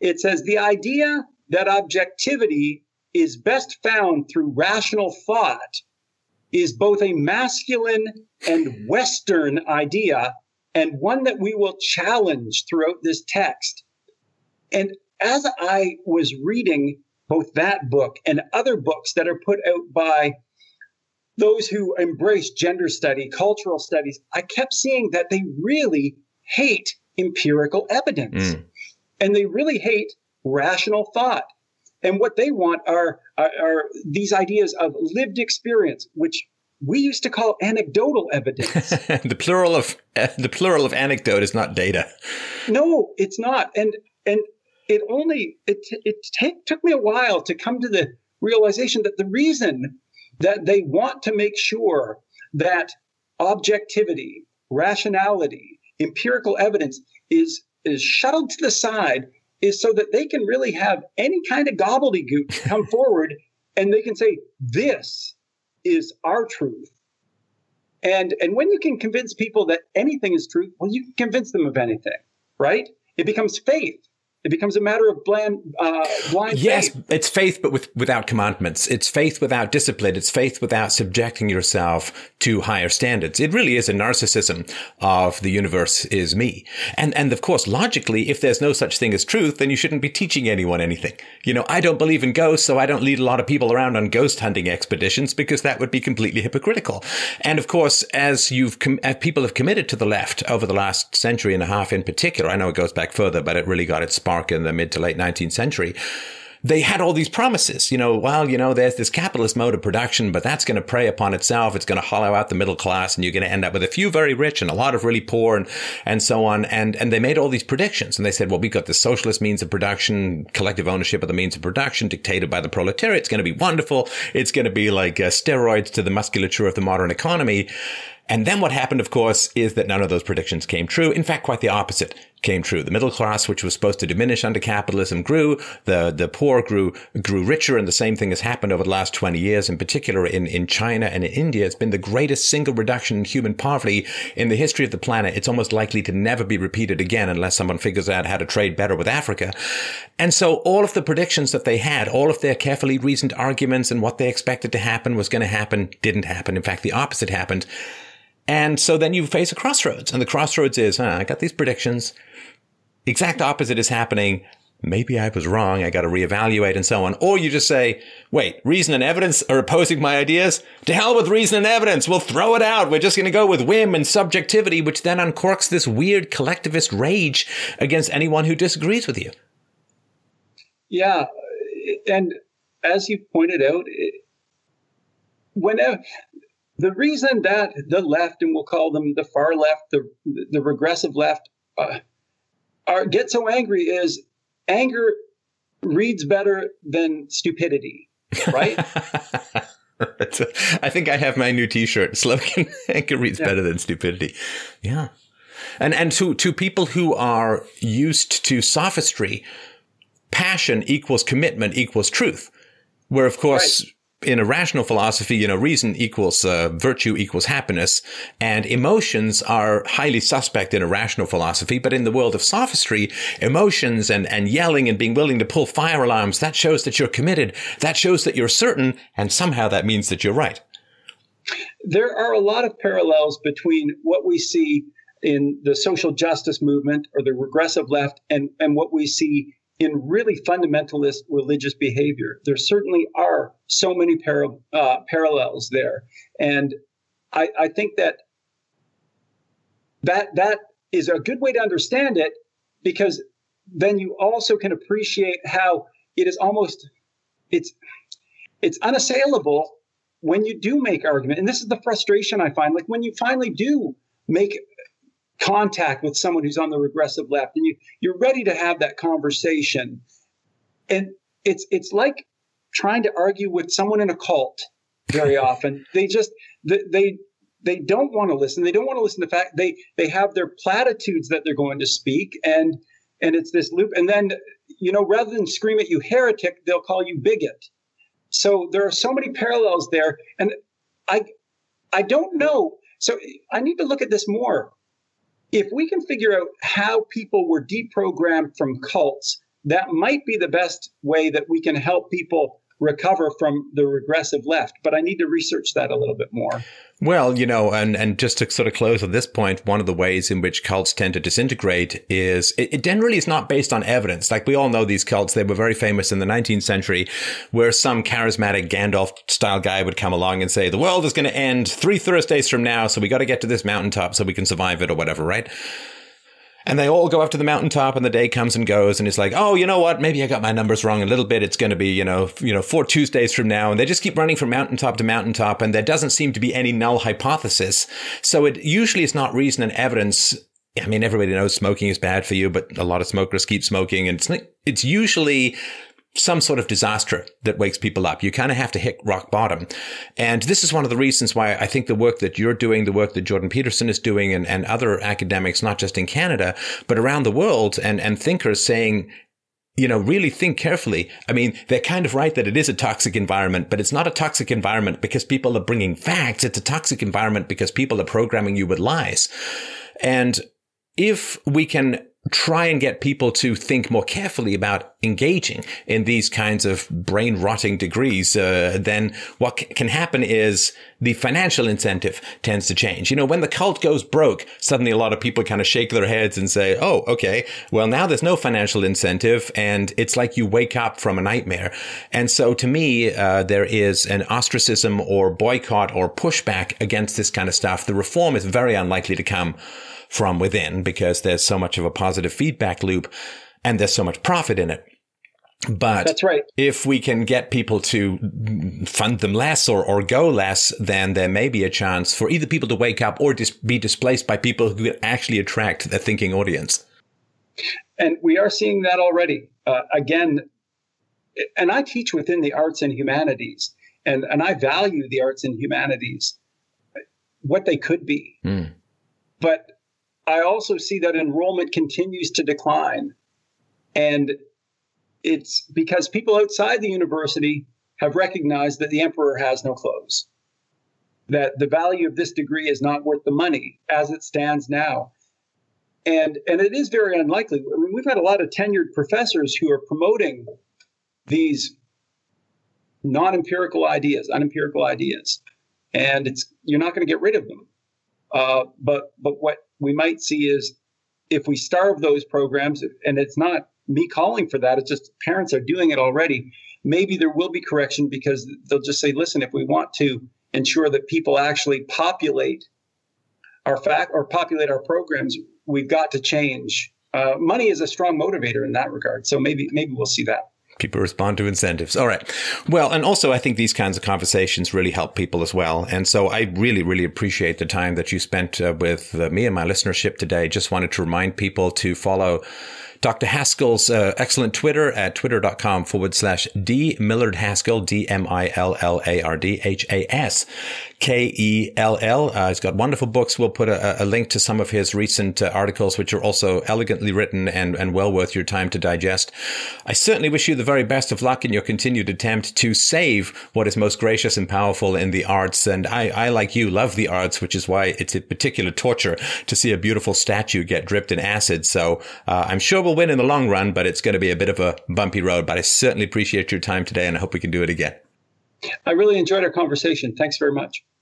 Speaker 2: It says the idea that objectivity is best found through rational thought is both a masculine and Western idea, and one that we will challenge throughout this text. And as I was reading both that book and other books that are put out by those who embrace gender study, cultural studies, I kept seeing that they really hate empirical evidence mm. and they really hate rational thought. And what they want are, are, are these ideas of lived experience, which we used to call anecdotal evidence.
Speaker 1: the plural of the plural of anecdote is not data.
Speaker 2: No, it's not. And and it only it it take, took me a while to come to the realization that the reason that they want to make sure that objectivity, rationality, empirical evidence is, is shuttled to the side is so that they can really have any kind of gobbledygook come forward and they can say, this is our truth. And, and when you can convince people that anything is truth, well, you can convince them of anything, right? It becomes faith. It becomes a matter of blind, uh, blind
Speaker 1: yes,
Speaker 2: faith.
Speaker 1: it's faith, but with, without commandments. It's faith without discipline. It's faith without subjecting yourself to higher standards. It really is a narcissism of the universe is me. And, and of course, logically, if there's no such thing as truth, then you shouldn't be teaching anyone anything. You know, I don't believe in ghosts, so I don't lead a lot of people around on ghost hunting expeditions because that would be completely hypocritical. And of course, as you've, com- as people have committed to the left over the last century and a half in particular, I know it goes back further, but it really got its spark in the mid to late 19th century they had all these promises, you know, well, you know, there's this capitalist mode of production, but that's going to prey upon itself. It's going to hollow out the middle class and you're going to end up with a few very rich and a lot of really poor and, and so on. And, and they made all these predictions and they said, well, we've got the socialist means of production, collective ownership of the means of production dictated by the proletariat. It's going to be wonderful. It's going to be like uh, steroids to the musculature of the modern economy. And then what happened, of course, is that none of those predictions came true. In fact, quite the opposite came true. The middle class, which was supposed to diminish under capitalism, grew. The the poor grew grew richer, and the same thing has happened over the last twenty years. In particular, in in China and in India, it's been the greatest single reduction in human poverty in the history of the planet. It's almost likely to never be repeated again unless someone figures out how to trade better with Africa. And so, all of the predictions that they had, all of their carefully reasoned arguments, and what they expected to happen was going to happen, didn't happen. In fact, the opposite happened. And so then you face a crossroads, and the crossroads is, huh, I got these predictions exact opposite is happening. Maybe I was wrong. I got to reevaluate and so on. Or you just say, wait, reason and evidence are opposing my ideas? To hell with reason and evidence. We'll throw it out. We're just going to go with whim and subjectivity, which then uncorks this weird collectivist rage against anyone who disagrees with you.
Speaker 2: Yeah. And as you pointed out, whenever the reason that the left, and we'll call them the far left, the, the regressive left, uh, are get so angry is anger reads better than stupidity, right?
Speaker 1: I think I have my new T-shirt slogan: "Anger reads yeah. better than stupidity." Yeah, and and to to people who are used to sophistry, passion equals commitment equals truth. Where of course. Right in a rational philosophy, you know, reason equals uh, virtue equals happiness, and emotions are highly suspect in a rational philosophy. But in the world of sophistry, emotions and and yelling and being willing to pull fire alarms that shows that you're committed. That shows that you're certain, and somehow that means that you're right.
Speaker 2: There are a lot of parallels between what we see in the social justice movement or the regressive left and and what we see in really fundamentalist religious behavior. There certainly are so many uh, parallels there, and I, I think that that that is a good way to understand it because then you also can appreciate how it is almost it's it's unassailable when you do make argument. And this is the frustration i find. Like when you finally do make contact with someone who's on the regressive left and you you're ready to have that conversation. And it's it's like trying to argue with someone in a cult very often. They just they they don't want to listen. They don't want to listen to fact they they have their platitudes that they're going to speak and and it's this loop and then you know rather than scream at you heretic they'll call you bigot. So there are so many parallels there and i i don't know. So i need to look at this more if we can figure out how people were deprogrammed from cults, that might be the best way that we can help people recover from the regressive left. But I need to research that a little bit more.
Speaker 1: Well, you know, and, and just to sort of close on this point, one of the ways in which cults tend to disintegrate is it, it, generally is not based on evidence. Like we all know these cults, they were very famous in the 19th century where some charismatic Gandalf style guy would come along and say, the world is going to end three Thursdays from now. So we got to get to this mountaintop so we can survive it or whatever, right? And they all go up to the mountaintop and the day comes and goes and it's like, oh, you know what? Maybe I got my numbers wrong a little bit. It's going to be, you know, you know, four Tuesdays from now. And they just keep running from mountaintop to mountaintop and there doesn't seem to be any null hypothesis. So it usually is not reason and evidence. I mean, everybody knows smoking is bad for you, but a lot of smokers keep smoking and it's, it's usually some sort of disaster that wakes people up. You kind of have to hit rock bottom. And this is one of the reasons why I think the work that you're doing, the work that Jordan Peterson is doing and, and other academics, not just in Canada, but around the world and, and thinkers saying, you know, really think carefully. I mean, they're kind of right that it is a toxic environment, but it's not a toxic environment because people are bringing facts. It's a toxic environment because people are programming you with lies. And if we can try and get people to think more carefully about engaging in these kinds of brain rotting degrees, uh, then what c- can happen is the financial incentive tends to change. You know, when the cult goes broke, suddenly a lot of people kind of shake their heads and say, Oh, okay. Well, now there's no financial incentive and it's like you wake up from a nightmare. And so to me, uh, there is an ostracism or boycott or pushback against this kind of stuff. The reform is very unlikely to come from within because there's so much of a positive feedback loop and there's so much profit in it. But
Speaker 2: that's right.
Speaker 1: If we can get people to fund them less or, or go less, then there may be a chance for either people to wake up or dis- be displaced by people who can actually attract the thinking audience.
Speaker 2: And we are seeing that already. Uh, again, and I teach within the arts and humanities, and, and I value the arts and humanities, what they could be. Mm. But I also see that enrollment continues to decline. And it's because people outside the university have recognized that the emperor has no clothes, that the value of this degree is not worth the money as it stands now. And, and it is very unlikely. I mean, we've had a lot of tenured professors who are promoting these non-empirical ideas, unempirical ideas, and it's you're not going to get rid of them. Uh, but but what we might see is if we starve those programs, and it's not me calling for that, it's just parents are doing it already. Maybe there will be correction because they'll just say, listen, if we want to ensure that people actually populate our fact or populate our programs, we've got to change. Uh, money is a strong motivator in that regard. So maybe maybe we'll see that
Speaker 1: people respond to incentives. All right. Well, and also I think these kinds of conversations really help people as well. And so I really, really appreciate the time that you spent uh, with uh, me and my listenership today. Just wanted to remind people to follow Dr. Haskell's uh, excellent Twitter at twitter.com forward slash D Millard Haskell, D M I L L A R D H A S K E L L. Uh, he's got wonderful books. We'll put a, a link to some of his recent uh, articles, which are also elegantly written and, and well worth your time to digest. I certainly wish you the very best of luck in your continued attempt to save what is most gracious and powerful in the arts. And I, I like you, love the arts, which is why it's a particular torture to see a beautiful statue get dripped in acid. So uh, I'm sure we'll win in the long run, but it's going to be a bit of a bumpy road. But I certainly appreciate your time today, and I hope we can do it again.
Speaker 2: I really enjoyed our conversation. Thanks very much.